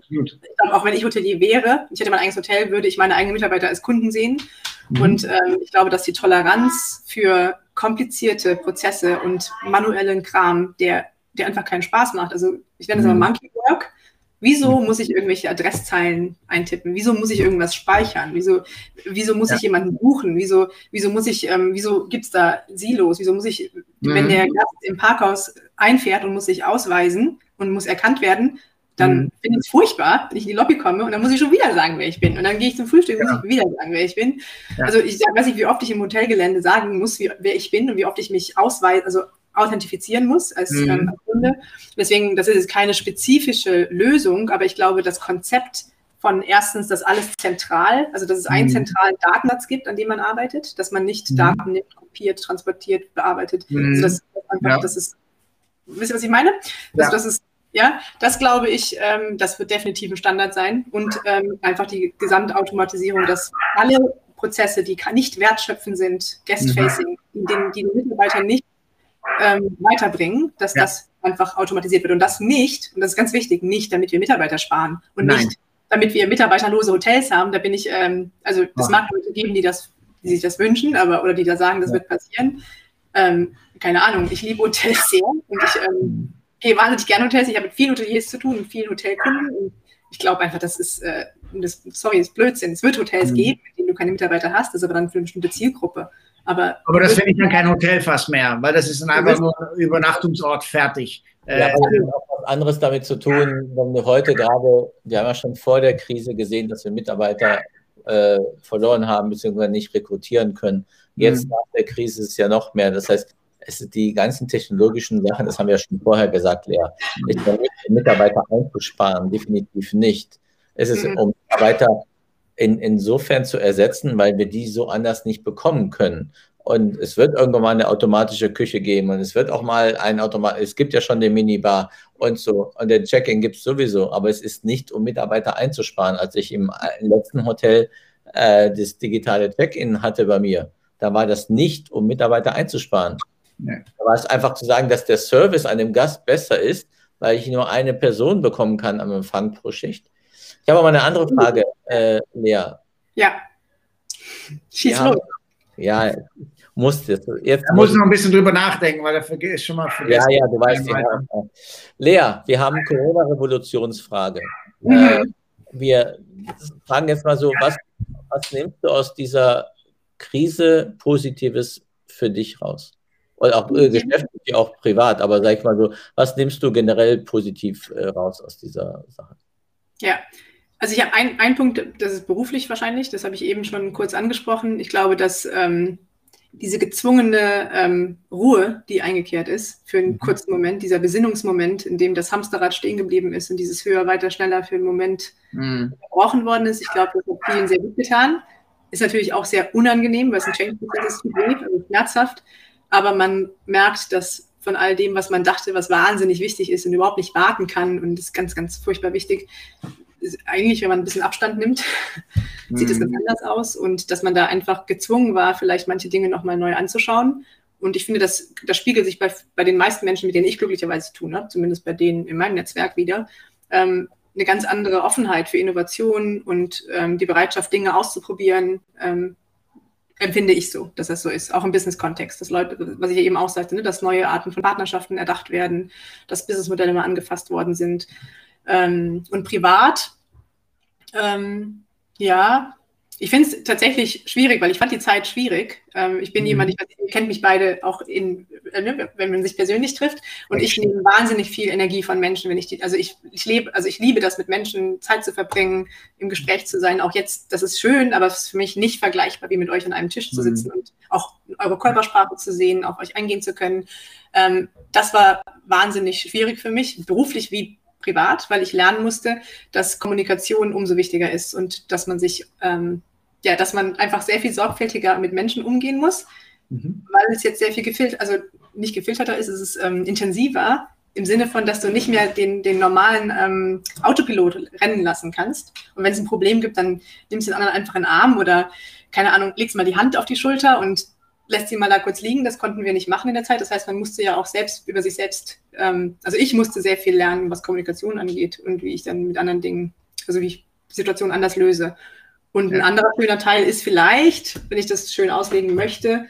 C: auch wenn ich Hotelier wäre, ich hätte mein eigenes Hotel, würde ich meine eigenen Mitarbeiter als Kunden sehen. Mhm. Und ähm, ich glaube, dass die Toleranz für komplizierte Prozesse und manuellen Kram, der, der einfach keinen Spaß macht. Also ich nenne das mhm. immer Monkey Work. Wieso muss ich irgendwelche Adresszeilen eintippen? Wieso muss ich irgendwas speichern? Wieso, wieso muss ja. ich jemanden buchen? Wieso, wieso muss ich, ähm, wieso gibt es da Silos? Wieso muss ich, mhm. wenn der Gast im Parkhaus einfährt und muss sich ausweisen und muss erkannt werden, dann mhm. finde ich es furchtbar, wenn ich in die Lobby komme und dann muss ich schon wieder sagen, wer ich bin. Und dann gehe ich zum Frühstück und ja. muss ich wieder sagen, wer ich bin. Ja. Also ich weiß nicht, wie oft ich im Hotelgelände sagen muss, wie, wer ich bin und wie oft ich mich ausweise, also authentifizieren muss als mhm. ähm, Kunde. Deswegen, das ist keine spezifische Lösung, aber ich glaube, das Konzept von erstens, dass alles zentral, also dass es einen mhm. zentralen Datensatz gibt, an dem man arbeitet, dass man nicht mhm. Daten nimmt, kopiert, transportiert, bearbeitet. Mhm. Also das, einfach, ja. das ist, wisst ihr, was ich meine? Ja. Also das ist ja, das glaube ich, ähm, das wird definitiv ein Standard sein und ähm, einfach die Gesamtautomatisierung, dass alle Prozesse, die nicht wertschöpfend sind, Guest-Facing, mhm. die, die den Mitarbeiter nicht ähm, weiterbringen, dass ja. das einfach automatisiert wird. Und das nicht, und das ist ganz wichtig, nicht, damit wir Mitarbeiter sparen und Nein. nicht, damit wir mitarbeiterlose Hotels haben. Da bin ich, ähm, also es mag Leute geben, die das, die sich das wünschen, aber oder die da sagen, das ja. wird passieren. Ähm, keine Ahnung, ich liebe Hotels sehr und ich ähm, gehe wahnsinnig gerne Hotels. Ich habe mit vielen Hoteliers zu tun und vielen Hotelkunden. Und ich glaube einfach, das ist, äh, das, sorry, ist Blödsinn. Es wird Hotels mhm. geben, mit denen du keine Mitarbeiter hast, das ist aber dann für eine bestimmte Zielgruppe. Aber,
B: aber das finde ich dann kein Hotel fast mehr, weil das ist dann einfach nur ein Übernachtungsort fertig.
D: Ja, äh, aber das hat auch was anderes damit zu tun, wenn wir heute gerade, wir haben ja schon vor der Krise gesehen, dass wir Mitarbeiter äh, verloren haben, beziehungsweise nicht rekrutieren können. Jetzt mhm. nach der Krise ist es ja noch mehr. Das heißt, die ganzen technologischen Sachen, das haben wir ja schon vorher gesagt, Lea, ja nicht, Mitarbeiter einzusparen, definitiv nicht. Es ist, mhm. um Mitarbeiter in, insofern zu ersetzen, weil wir die so anders nicht bekommen können. Und es wird irgendwann mal eine automatische Küche geben und es wird auch mal ein Automat, es gibt ja schon den Minibar und so und den Check-in gibt es sowieso, aber es ist nicht, um Mitarbeiter einzusparen. Als ich im letzten Hotel äh, das digitale Check-in hatte bei mir, da war das nicht, um Mitarbeiter einzusparen. Nee. Da war es einfach zu sagen, dass der Service einem Gast besser ist, weil ich nur eine Person bekommen kann am Empfang pro Schicht. Ich habe aber eine andere Frage, äh, Lea.
C: Ja. Schieß los.
D: Ja, muss jetzt. jetzt
B: da muss noch ein bisschen drüber nachdenken, weil er ist schon mal
D: vergessen. Ja, ja, du weißt ja. Lea, wir haben Corona-Revolutionsfrage. Mhm. Äh, wir fragen jetzt mal so, was, was nimmst du aus dieser Krise Positives für dich raus? Und auch äh, geschäftlich, auch privat, aber sag ich mal so, was nimmst du generell positiv äh, raus aus dieser Sache?
C: Ja, also ich habe einen Punkt, das ist beruflich wahrscheinlich, das habe ich eben schon kurz angesprochen. Ich glaube, dass ähm, diese gezwungene ähm, Ruhe, die eingekehrt ist für einen mhm. kurzen Moment, dieser Besinnungsmoment, in dem das Hamsterrad stehen geblieben ist und dieses höher, weiter, schneller für einen Moment mhm. gebrochen worden ist, ich glaube, das hat vielen sehr gut getan. Ist natürlich auch sehr unangenehm, weil es ein Change-Prozess ist, weh, also schmerzhaft. Aber man merkt, dass von all dem, was man dachte, was wahnsinnig wichtig ist und überhaupt nicht warten kann und ist ganz, ganz furchtbar wichtig, eigentlich, wenn man ein bisschen Abstand nimmt, sieht es ganz mhm. anders aus und dass man da einfach gezwungen war, vielleicht manche Dinge nochmal neu anzuschauen. Und ich finde, das, das spiegelt sich bei, bei den meisten Menschen, mit denen ich glücklicherweise tun habe, zumindest bei denen in meinem Netzwerk wieder, ähm, eine ganz andere Offenheit für Innovation und ähm, die Bereitschaft, Dinge auszuprobieren, ähm, empfinde ich so, dass das so ist, auch im Business-Kontext, dass Leute, was ich ja eben auch sagte, ne, dass neue Arten von Partnerschaften erdacht werden, dass Businessmodelle mal angefasst worden sind. Ähm, und privat, ähm, ja, ich finde es tatsächlich schwierig, weil ich fand die Zeit schwierig. Ähm, ich bin mhm. jemand, ich ihr kennt mich beide auch in, äh, ne, wenn man sich persönlich trifft. Und ich nehme wahnsinnig viel Energie von Menschen, wenn ich die, also ich, ich lebe, also ich liebe das, mit Menschen Zeit zu verbringen, im Gespräch zu sein. Auch jetzt, das ist schön, aber es ist für mich nicht vergleichbar, wie mit euch an einem Tisch zu mhm. sitzen mhm. und auch eure Körpersprache zu sehen, auf euch eingehen zu können. Ähm, das war wahnsinnig schwierig für mich, beruflich wie privat, weil ich lernen musste, dass Kommunikation umso wichtiger ist und dass man sich, ähm, ja, dass man einfach sehr viel sorgfältiger mit Menschen umgehen muss, mhm. weil es jetzt sehr viel gefiltert, also nicht gefilterter ist, es ist ähm, intensiver im Sinne von, dass du nicht mehr den, den normalen ähm, Autopilot rennen lassen kannst. Und wenn es ein Problem gibt, dann nimmst du den anderen einfach in den Arm oder, keine Ahnung, legst mal die Hand auf die Schulter und lässt sie mal da kurz liegen. Das konnten wir nicht machen in der Zeit. Das heißt, man musste ja auch selbst über sich selbst, ähm, also ich musste sehr viel lernen, was Kommunikation angeht und wie ich dann mit anderen Dingen, also wie ich Situationen anders löse. Und ein anderer schöner Teil ist vielleicht, wenn ich das schön auslegen möchte,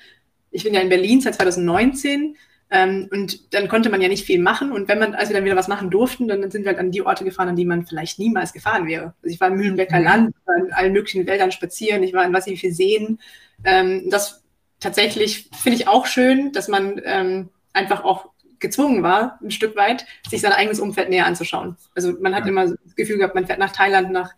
C: ich bin ja in Berlin seit 2019 ähm, und dann konnte man ja nicht viel machen. Und wenn man, als wir dann wieder was machen durften, dann sind wir halt an die Orte gefahren, an die man vielleicht niemals gefahren wäre. Also ich war im Mühlenbecker mhm. Land, war in allen möglichen Wäldern spazieren, ich war in was ich wie viel Seen. Ähm, das tatsächlich finde ich auch schön, dass man ähm, einfach auch gezwungen war, ein Stück weit, sich sein eigenes Umfeld näher anzuschauen. Also man hat ja. immer das Gefühl gehabt, man fährt nach Thailand, nach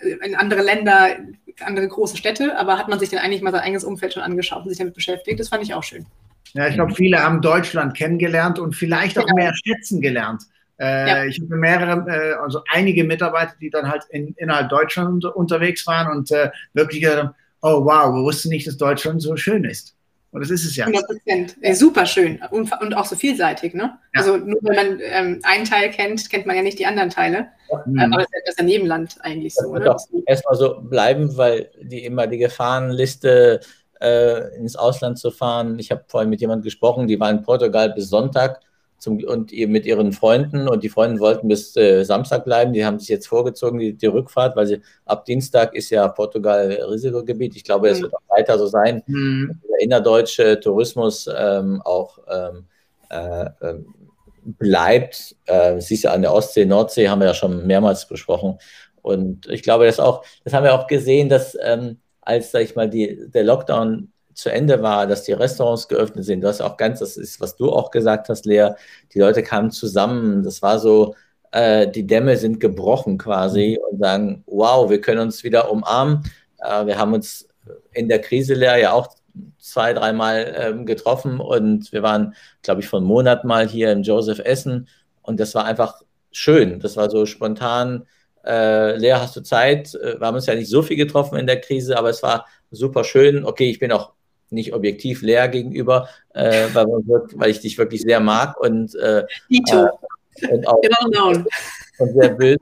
C: äh, in andere Länder, andere große Städte, aber hat man sich dann eigentlich mal sein eigenes Umfeld schon angeschaut und sich damit beschäftigt. Das fand ich auch schön.
B: Ja, ich glaube, viele haben Deutschland kennengelernt und vielleicht auch genau. mehr schätzen gelernt. Äh, ja. Ich habe mehrere, äh, also einige Mitarbeiter, die dann halt in, innerhalb Deutschland unterwegs waren und äh, wirklich gesagt haben, oh wow, wir wussten nicht, dass Deutschland so schön ist. Und das ist es ja.
C: 100 Prozent. Äh, super schön und, und, auch so vielseitig. Ne? Ja. Also nur wenn man ähm, einen Teil kennt, kennt man ja nicht die anderen Teile. Mhm. Aber das ist ja Nebenland eigentlich so. Das wird
D: auch erstmal so bleiben, weil die immer die Gefahrenliste äh, ins Ausland zu fahren. Ich habe vorhin mit jemandem gesprochen, die war in Portugal bis Sonntag zum, und mit ihren Freunden und die Freunde wollten bis äh, Samstag bleiben. Die haben sich jetzt vorgezogen, die, die, Rückfahrt, weil sie ab Dienstag ist ja Portugal Risikogebiet. Ich glaube, es mhm. wird auch weiter so sein. Mhm. Der innerdeutsche Tourismus ähm, auch ähm, äh, ähm, bleibt. Äh, siehst du an der Ostsee, Nordsee haben wir ja schon mehrmals besprochen. Und ich glaube, das auch, das haben wir auch gesehen, dass ähm, als, sag ich mal, die, der Lockdown zu Ende war, dass die Restaurants geöffnet sind. Du hast auch ganz, das ist, was du auch gesagt hast, Lea, die Leute kamen zusammen. Das war so, äh, die Dämme sind gebrochen quasi mhm. und sagen, wow, wir können uns wieder umarmen. Äh, wir haben uns in der Krise, Lea, ja auch zwei, dreimal ähm, getroffen und wir waren, glaube ich, von Monat mal hier im Joseph Essen und das war einfach schön. Das war so spontan. Äh, Lea, hast du Zeit? Äh, wir haben uns ja nicht so viel getroffen in der Krise, aber es war super schön. Okay, ich bin auch nicht objektiv leer gegenüber, äh, weil, weil, ich dich wirklich sehr mag und, äh,
C: Dito.
D: Äh, und auch You're not alone. Und sehr böse.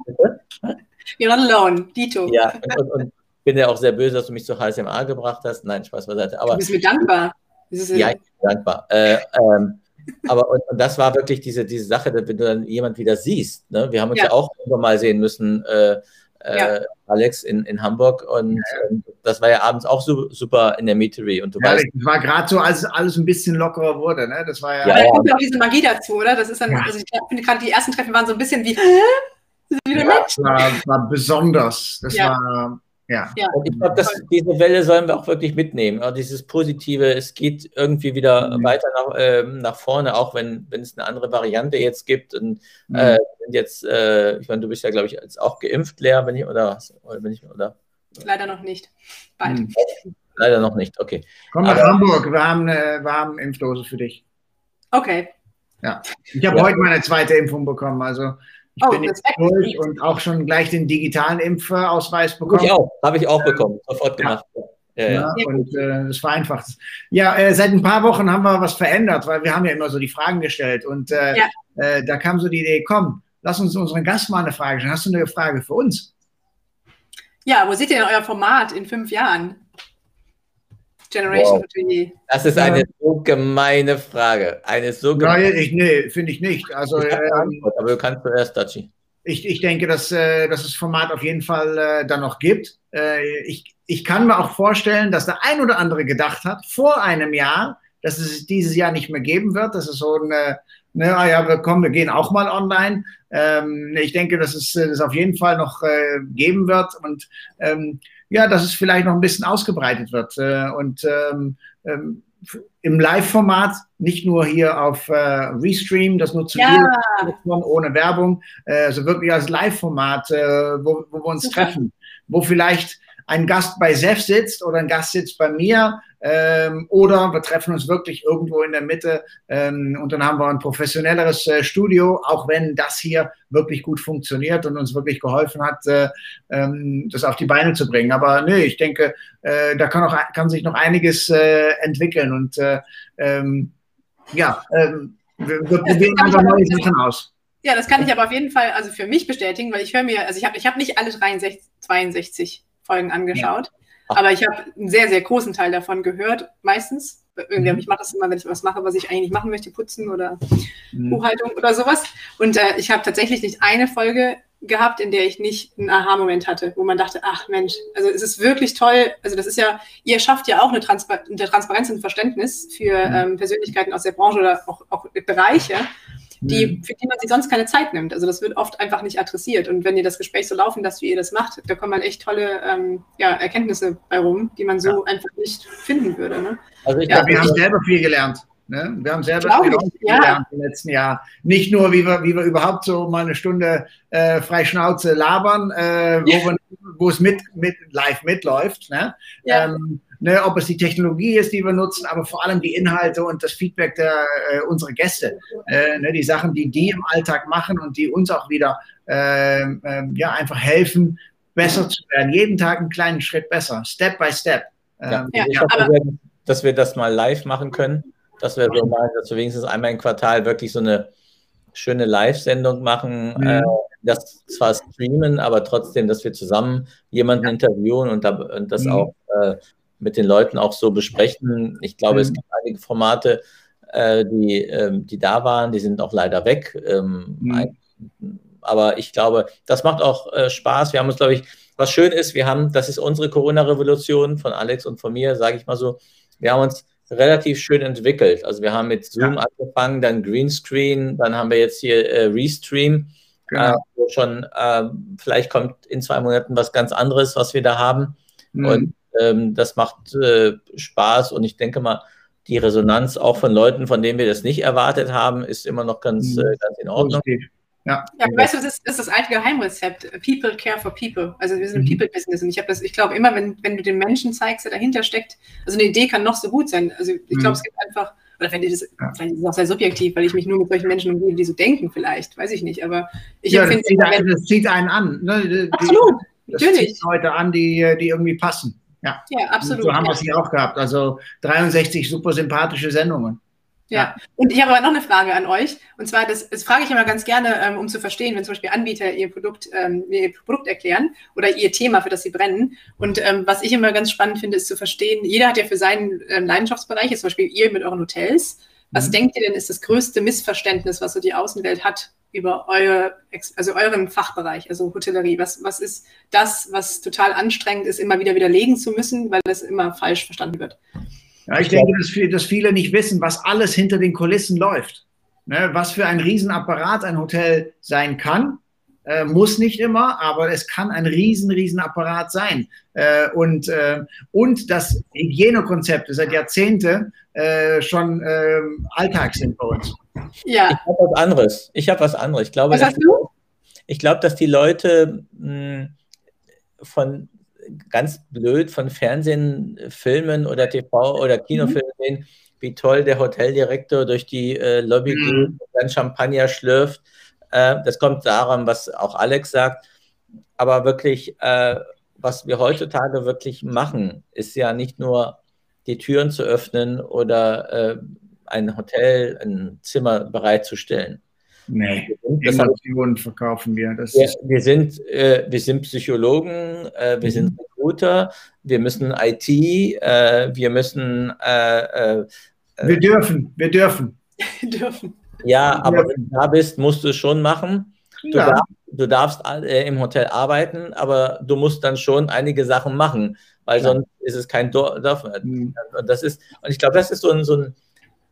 C: You're not alone, Dito.
D: Ja, und, und, bin ja auch sehr böse, dass du mich zu HSMA gebracht hast. Nein, Spaß beiseite. Aber,
C: du bist mir dankbar.
D: ja, ich bin dankbar. Äh, ähm, aber und, und, das war wirklich diese, diese Sache, wenn du dann jemand wieder siehst. Ne? Wir haben uns ja, ja auch irgendwann mal sehen müssen, äh, ja. Äh, Alex in, in Hamburg. Und ja. das war ja abends auch so, super in der Meetery. Und du
B: ja, weißt, das war gerade so, als alles ein bisschen lockerer wurde. Ne? Das war ja.
C: Ja, da kommt ja auch diese Magie dazu, oder? Das ist dann, also ich finde gerade die ersten Treffen waren so ein bisschen wie.
B: wieder ja, das war, war besonders. Das war ja. ja.
D: Und ich glaube, diese Welle sollen wir auch wirklich mitnehmen. Ja, dieses Positive, es geht irgendwie wieder mhm. weiter nach, äh, nach vorne, auch wenn, es eine andere Variante jetzt gibt. Und mhm. äh, jetzt, äh, ich meine, du bist ja, glaube ich, jetzt auch geimpft, Lea, wenn ich, oder, oder wenn ich, oder?
C: Leider noch nicht. Bald. Mhm.
D: Leider noch nicht, okay.
B: Komm nach Aber, Hamburg, wir haben, äh, wir haben Impfdose für dich.
C: Okay.
B: Ja. Ich habe ja. heute meine zweite Impfung bekommen, also ich oh, bin jetzt durch und auch schon gleich den digitalen Impfausweis bekommen.
D: Ich auch, habe ich auch bekommen, sofort gemacht.
B: Ja. Ja, ja. und äh, das vereinfacht. Ja, äh, seit ein paar Wochen haben wir was verändert, weil wir haben ja immer so die Fragen gestellt und äh, ja. äh, da kam so die Idee, komm, lass uns unseren Gast mal eine Frage stellen. Hast du eine Frage für uns?
C: Ja, wo seht ihr denn euer Format in fünf Jahren? Generation wow.
D: Das ist eine so gemeine Frage. Eine so gemeine
B: Nein, ich, nee, finde ich nicht. Also, ich
D: ähm, aber du kannst zuerst, Daci.
B: Ich, ich denke, dass, äh, dass das Format auf jeden Fall äh, dann noch gibt. Äh, ich, ich kann mir auch vorstellen, dass der ein oder andere gedacht hat, vor einem Jahr, dass es dieses Jahr nicht mehr geben wird. Das ist so eine, ne, ah ja, wir kommen, wir gehen auch mal online. Ähm, ich denke, dass es das auf jeden Fall noch äh, geben wird. Und ähm, ja, dass es vielleicht noch ein bisschen ausgebreitet wird. Äh, und ähm, ähm, im Live-Format, nicht nur hier auf äh, Restream, das nutzen ja. wir ohne Werbung, äh, also wirklich als Live-Format, äh, wo, wo, wir uns treffen, wo vielleicht ein Gast bei Sef sitzt oder ein Gast sitzt bei mir ähm, oder wir treffen uns wirklich irgendwo in der Mitte ähm, und dann haben wir ein professionelleres äh, Studio, auch wenn das hier wirklich gut funktioniert und uns wirklich geholfen hat, äh, ähm, das auf die Beine zu bringen. Aber nee, ich denke, äh, da kann, auch, kann sich noch einiges äh, entwickeln und äh, ähm, ja, ähm, wir, wir probieren einfach neue Sachen aus.
C: Ja, das kann ich aber auf jeden Fall also für mich bestätigen, weil ich höre mir, also ich habe ich hab nicht alle 63, 62 Folgen angeschaut. Ja. Aber ich habe einen sehr, sehr großen Teil davon gehört, meistens. Mhm. Ich mache das immer, wenn ich was mache, was ich eigentlich machen möchte, putzen oder mhm. Buchhaltung oder sowas. Und äh, ich habe tatsächlich nicht eine Folge gehabt, in der ich nicht einen Aha-Moment hatte, wo man dachte, ach Mensch, also es ist wirklich toll. Also das ist ja, ihr schafft ja auch eine, Transpar eine Transparenz und Verständnis für mhm. ähm, Persönlichkeiten aus der Branche oder auch, auch Bereiche die, mhm. für die man sich sonst keine Zeit nimmt. Also das wird oft einfach nicht adressiert. Und wenn ihr das Gespräch so laufen lasst, wie ihr das macht, da kommen dann echt tolle ähm, ja, Erkenntnisse bei rum, die man so ja. einfach nicht finden würde. Ne?
B: Also ich ja, glaube, wir haben selber viel gelernt. Ne? Wir haben selber viel ja. gelernt im letzten Jahr. Nicht nur, wie wir, wie wir überhaupt so mal eine Stunde äh, frei Schnauze labern, äh, wo, wir, wo es mit, mit live mitläuft. Ne? Ja. Ähm, ne, ob es die Technologie ist, die wir nutzen, aber vor allem die Inhalte und das Feedback der, äh, unserer Gäste. Äh, ne, die Sachen, die die im Alltag machen und die uns auch wieder äh, ja, einfach helfen, besser zu werden. Jeden Tag einen kleinen Schritt besser, Step by Step.
D: Ähm, ja, ich hoffe, dass wir das mal live machen können. Das wäre so mal, dass wir wenigstens einmal im Quartal wirklich so eine schöne Live-Sendung machen. Mhm. Äh, das zwar streamen, aber trotzdem, dass wir zusammen jemanden interviewen und das mhm. auch äh, mit den Leuten auch so besprechen. Ich glaube, mhm. es gibt einige Formate, äh, die, ähm, die da waren, die sind auch leider weg. Ähm, mhm. aber ich glaube, das macht auch äh, Spaß. Wir haben uns, glaube ich, was schön ist, wir haben, das ist unsere Corona-Revolution von Alex und von mir, sage ich mal so, wir haben uns relativ schön entwickelt. Also wir haben mit Zoom ja. angefangen, dann Greenscreen, dann haben wir jetzt hier äh, Restream, genau. äh, wo schon äh, vielleicht kommt in zwei Monaten was ganz anderes, was wir da haben. Mhm. Und ähm, das macht äh, Spaß und ich denke mal, die Resonanz auch von Leuten, von denen wir das nicht erwartet haben, ist immer noch ganz, mhm. Äh, ganz in Ordnung.
C: Ja, ja weißt du, das ist, das ist das alte Geheimrezept. People care for people. Also wir sind mhm. ein People-Business und ich habe das, ich glaube immer, wenn, wenn du den Menschen zeigst, der dahinter steckt, also eine Idee kann noch so gut sein. Also ich glaube, mhm. es gibt einfach, oder wenn das, ja. vielleicht ist es auch sehr subjektiv, weil ich mich nur mit solchen Menschen umgebe, die so denken vielleicht, weiß ich nicht, aber ich
B: ja, empfinde... Das zieht, einen, das zieht einen an. Ne?
C: Die, Absolut,
B: das natürlich. zieht Leute an, die, die irgendwie passen.
C: Ja, ja absolut. Und
B: so haben wir es hier auch gehabt. Also 63 super sympathische Sendungen.
C: Ja. und ich habe aber noch eine Frage an euch. Und zwar, das, das frage ich immer ganz gerne, ähm, um zu verstehen, wenn zum Beispiel Anbieter ihr Produkt, ähm, ihr Produkt erklären oder ihr Thema, für das sie brennen. Und ähm, was ich immer ganz spannend finde, ist zu verstehen, jeder hat ja für seinen ähm, Leidenschaftsbereich, jetzt zum Beispiel ihr mit euren Hotels. Was mhm. denkt ihr denn, ist das größte Missverständnis, was so die Außenwelt hat über eure, also euren Fachbereich, also Hotellerie? Was, was ist das, was total anstrengend ist, immer wieder widerlegen zu müssen, weil es immer falsch verstanden wird?
B: Ja, ich denke, dass viele, dass viele nicht wissen, was alles hinter den Kulissen läuft. Ne, was für ein Riesenapparat ein Hotel sein kann, äh, muss nicht immer, aber es kann ein riesen, riesen sein. Äh, und, äh, und das Hygienekonzepte seit Jahrzehnten äh, schon ähm, Alltag sind bei uns.
D: Ja. Ich habe was anderes. Ich habe was anderes. Ich glaube, was hast du? Ich glaube, dass die Leute mh, hm, von ganz blöd von Fernsehen, Filmen oder TV oder Kinofilmen mhm. sehen, wie toll der Hoteldirektor durch die äh, Lobby mhm. geht und dann Champagner schlürft. Äh, das kommt daran, was auch Alex sagt. Aber wirklich, äh, was wir heutzutage wirklich machen, ist ja nicht nur die Türen zu öffnen oder äh, ein Hotel, ein Zimmer bereitzustellen.
B: Nee, Emotionen verkaufen wir.
D: Das wir, wir, sind, äh, wir sind Psychologen, äh, wir mhm. sind Recruiter, wir müssen IT, äh, wir müssen. Äh,
B: äh, wir dürfen, wir dürfen.
C: dürfen.
D: Ja, aber wenn du da bist, musst du es schon machen. Du, ja. darfst, du darfst äh, im Hotel arbeiten, aber du musst dann schon einige Sachen machen, weil ja. sonst ist es kein Dorf. Mhm. Und das ist, und ich glaube, das ist so ein, so ein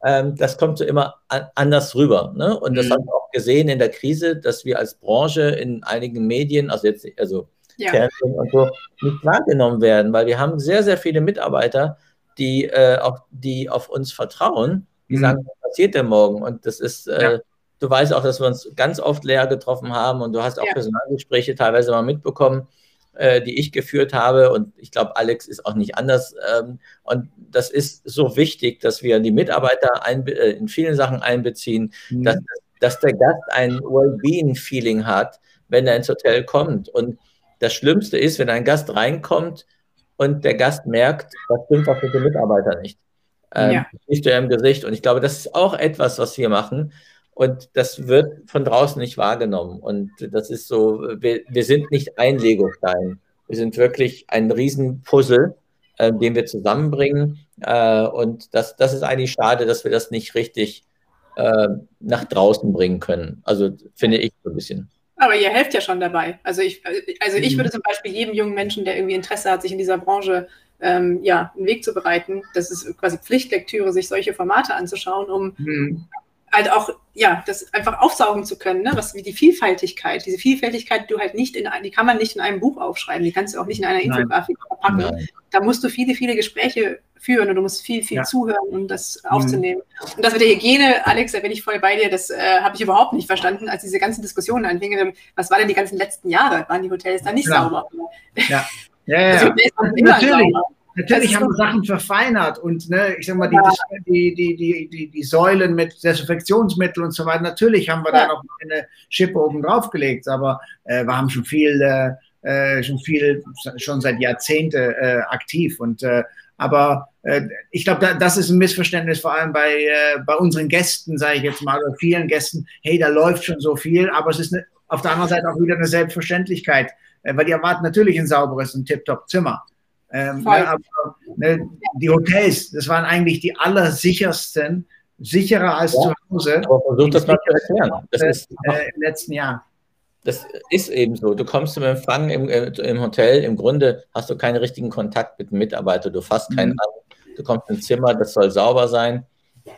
D: ähm, das kommt so immer an, anders rüber. Ne? Und das mhm. haben wir auch gesehen in der Krise, dass wir als Branche in einigen Medien, also jetzt, also ja. Fernsehen und so, nicht wahrgenommen werden, weil wir haben sehr, sehr viele Mitarbeiter, die, äh, auch, die auf uns vertrauen, die mhm. sagen, was passiert denn morgen? Und das ist, äh, ja. du weißt auch, dass wir uns ganz oft leer getroffen haben und du hast auch ja. Personalgespräche teilweise mal mitbekommen, äh, die ich geführt habe. Und ich glaube, Alex ist auch nicht anders. Ähm, und das ist so wichtig, dass wir die Mitarbeiter ein, äh, in vielen Sachen einbeziehen, mhm. dass, dass der Gast ein Wellbeing-Feeling hat, wenn er ins Hotel kommt. Und das Schlimmste ist, wenn ein Gast reinkommt und der Gast merkt, das stimmt was mit dem Mitarbeiter nicht. Ähm, ja. Nicht im Gesicht. Und ich glaube, das ist auch etwas, was wir machen. Und das wird von draußen nicht wahrgenommen. Und das ist so, wir, wir sind nicht ein Lego-Stein. Wir sind wirklich ein Riesenpuzzle, äh, den wir zusammenbringen. Äh, und das, das ist eigentlich schade, dass wir das nicht richtig äh, nach draußen bringen können. Also finde ich so ein bisschen.
C: Aber ihr helft ja schon dabei. Also ich, also ich mhm. würde zum Beispiel jedem jungen Menschen, der irgendwie Interesse hat, sich in dieser Branche ähm, ja, einen Weg zu bereiten, das ist quasi Pflichtlektüre, sich solche Formate anzuschauen, um mhm halt auch, ja, das einfach aufsaugen zu können, ne? was wie die Vielfältigkeit, diese Vielfältigkeit, die du halt nicht in, die kann man nicht in einem Buch aufschreiben, die kannst du auch nicht in einer Infografik packen. Nein. Da musst du viele, viele Gespräche führen und du musst viel, viel ja. zuhören, um das mhm. aufzunehmen. Und das mit der Hygiene, Alex, da bin ich voll bei dir, das äh, habe ich überhaupt nicht verstanden, als diese ganzen Diskussionen anfingen. Was war denn die ganzen letzten Jahre? Waren die Hotels da nicht ja. sauber?
B: Ja, ja, ja. Also, Natürlich. Sauber. Natürlich haben wir Sachen verfeinert und ne, ich sag mal, die, die, die, die, die, die Säulen mit Desinfektionsmitteln und so weiter, natürlich haben wir da noch eine Schippe oben drauf gelegt, aber äh, wir haben schon viel, äh, äh schon viel, schon seit Jahrzehnten äh, aktiv und äh, aber äh, ich glaube, da, das ist ein Missverständnis, vor allem bei, bei unseren Gästen, sage ich jetzt mal, oder vielen Gästen, hey, da läuft schon so viel, aber es ist eine, auf der anderen Seite auch wieder eine Selbstverständlichkeit, weil die erwarten natürlich ein sauberes und tiptop Zimmer. Ähm, ne, aber, ne, die Hotels, das waren eigentlich die allersichersten, sicherer als ja, zu Hause. Aber
D: versuch das mal zu erklären.
B: Das ist äh, im letzten Jahr.
D: Das ist eben so. Du kommst zum Empfang im, äh, im Hotel, im Grunde hast du keinen richtigen Kontakt mit dem Mitarbeiter, du fasst keinen mhm. an, du kommst ins Zimmer, das soll sauber sein.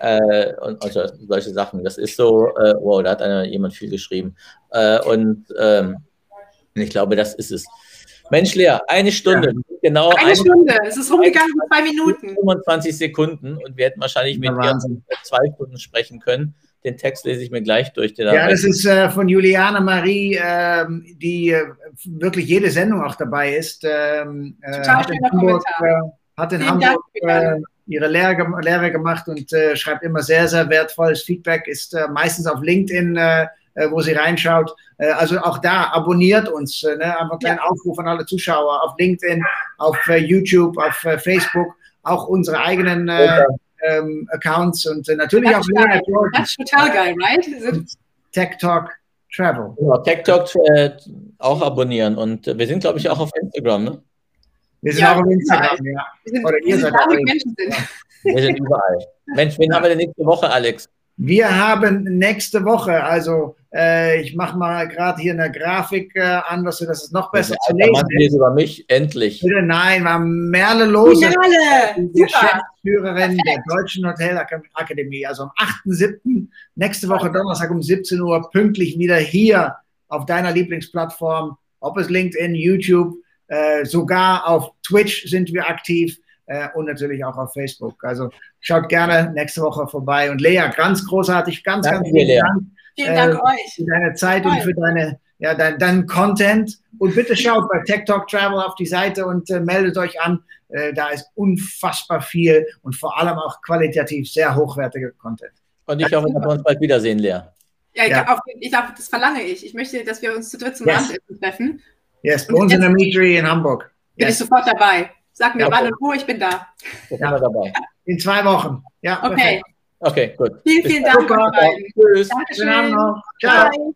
D: Äh, und also solche Sachen. Das ist so, äh, wow, da hat einer, jemand viel geschrieben. Äh, und ähm, ich glaube, das ist es. Mensch, Lea, eine Stunde. Ja.
C: Genau eine, eine Stunde. Es ist rumgegangen mit zwei Minuten.
D: 25 Sekunden und wir hätten wahrscheinlich mit dir zwei Stunden sprechen können. Den Text lese ich mir gleich durch.
B: ja, das ist äh, von Juliane Marie, ähm, die äh, wirklich jede Sendung auch dabei ist. Ähm, äh, hat in Hamburg, äh, hat in Hamburg äh, ihre Lehre, Lehre, gemacht und äh, schreibt immer sehr, sehr wertvolles Feedback, ist meistens auf LinkedIn äh, wo sie reinschaut. Äh, also auch da abonniert uns. Äh, ne? Einfach einen kleinen Aufruf an alle Zuschauer auf LinkedIn, auf YouTube, auf Facebook, auch unsere eigenen ähm, Accounts und natürlich
C: That's auch That's total geil, right?
B: Tech Talk Travel.
D: Genau, Tech Talk äh, auch abonnieren und wir sind, glaube ich, auch auf Instagram, ne?
B: Wir sind ja, auch auf Instagram, ja. Wir sind, Oder ihr seid
D: Menschen sind. Wir sind überall. Mensch, wen haben wir denn nächste Woche, Alex?
B: Wir haben nächste Woche, also äh, ich mache mal gerade hier eine Grafik äh, an, dass du das noch besser
D: zu lesen ist. über mich, endlich.
B: Bitte, nein, wir haben Merle Lose, Merle. die Geschäftsführerin der Deutschen Hotelakademie. Also am 8.7., nächste Woche Donnerstag um 17 Uhr, pünktlich wieder hier auf deiner Lieblingsplattform, ob es LinkedIn, YouTube, äh, sogar auf Twitch sind wir aktiv äh, und natürlich auch auf Facebook. Also schaut gerne nächste Woche vorbei. Und Lea, ganz großartig, ganz, Danke ganz vielen Dank.
C: Vielen Dank äh, euch.
B: Für deine Zeit Toll. und für deine, ja, dein, deinen Content. Und bitte schaut bei Tech Talk Travel auf die Seite und äh, meldet euch an. Äh, da ist unfassbar viel und vor allem auch qualitativ sehr hochwertiger Content.
D: Und ich hoffe, dass wir uns bald wiedersehen, Lea.
C: Ja, ich, ja. Darf, ich darf, das verlange ich. Ich möchte, dass wir uns zu dritt zum yes. Abendessen treffen.
B: Yes, bei uns in der Meetery in Hamburg.
C: Bin yes. ich sofort dabei. Sag mir ja, wann und wo, ich bin da.
B: Ich bin ja. dabei. In zwei Wochen. Ja,
C: okay.
D: Okay, gut.
C: Vielen, vielen Dank.
B: Tschüss. Dankeschön. Ciao. Bye.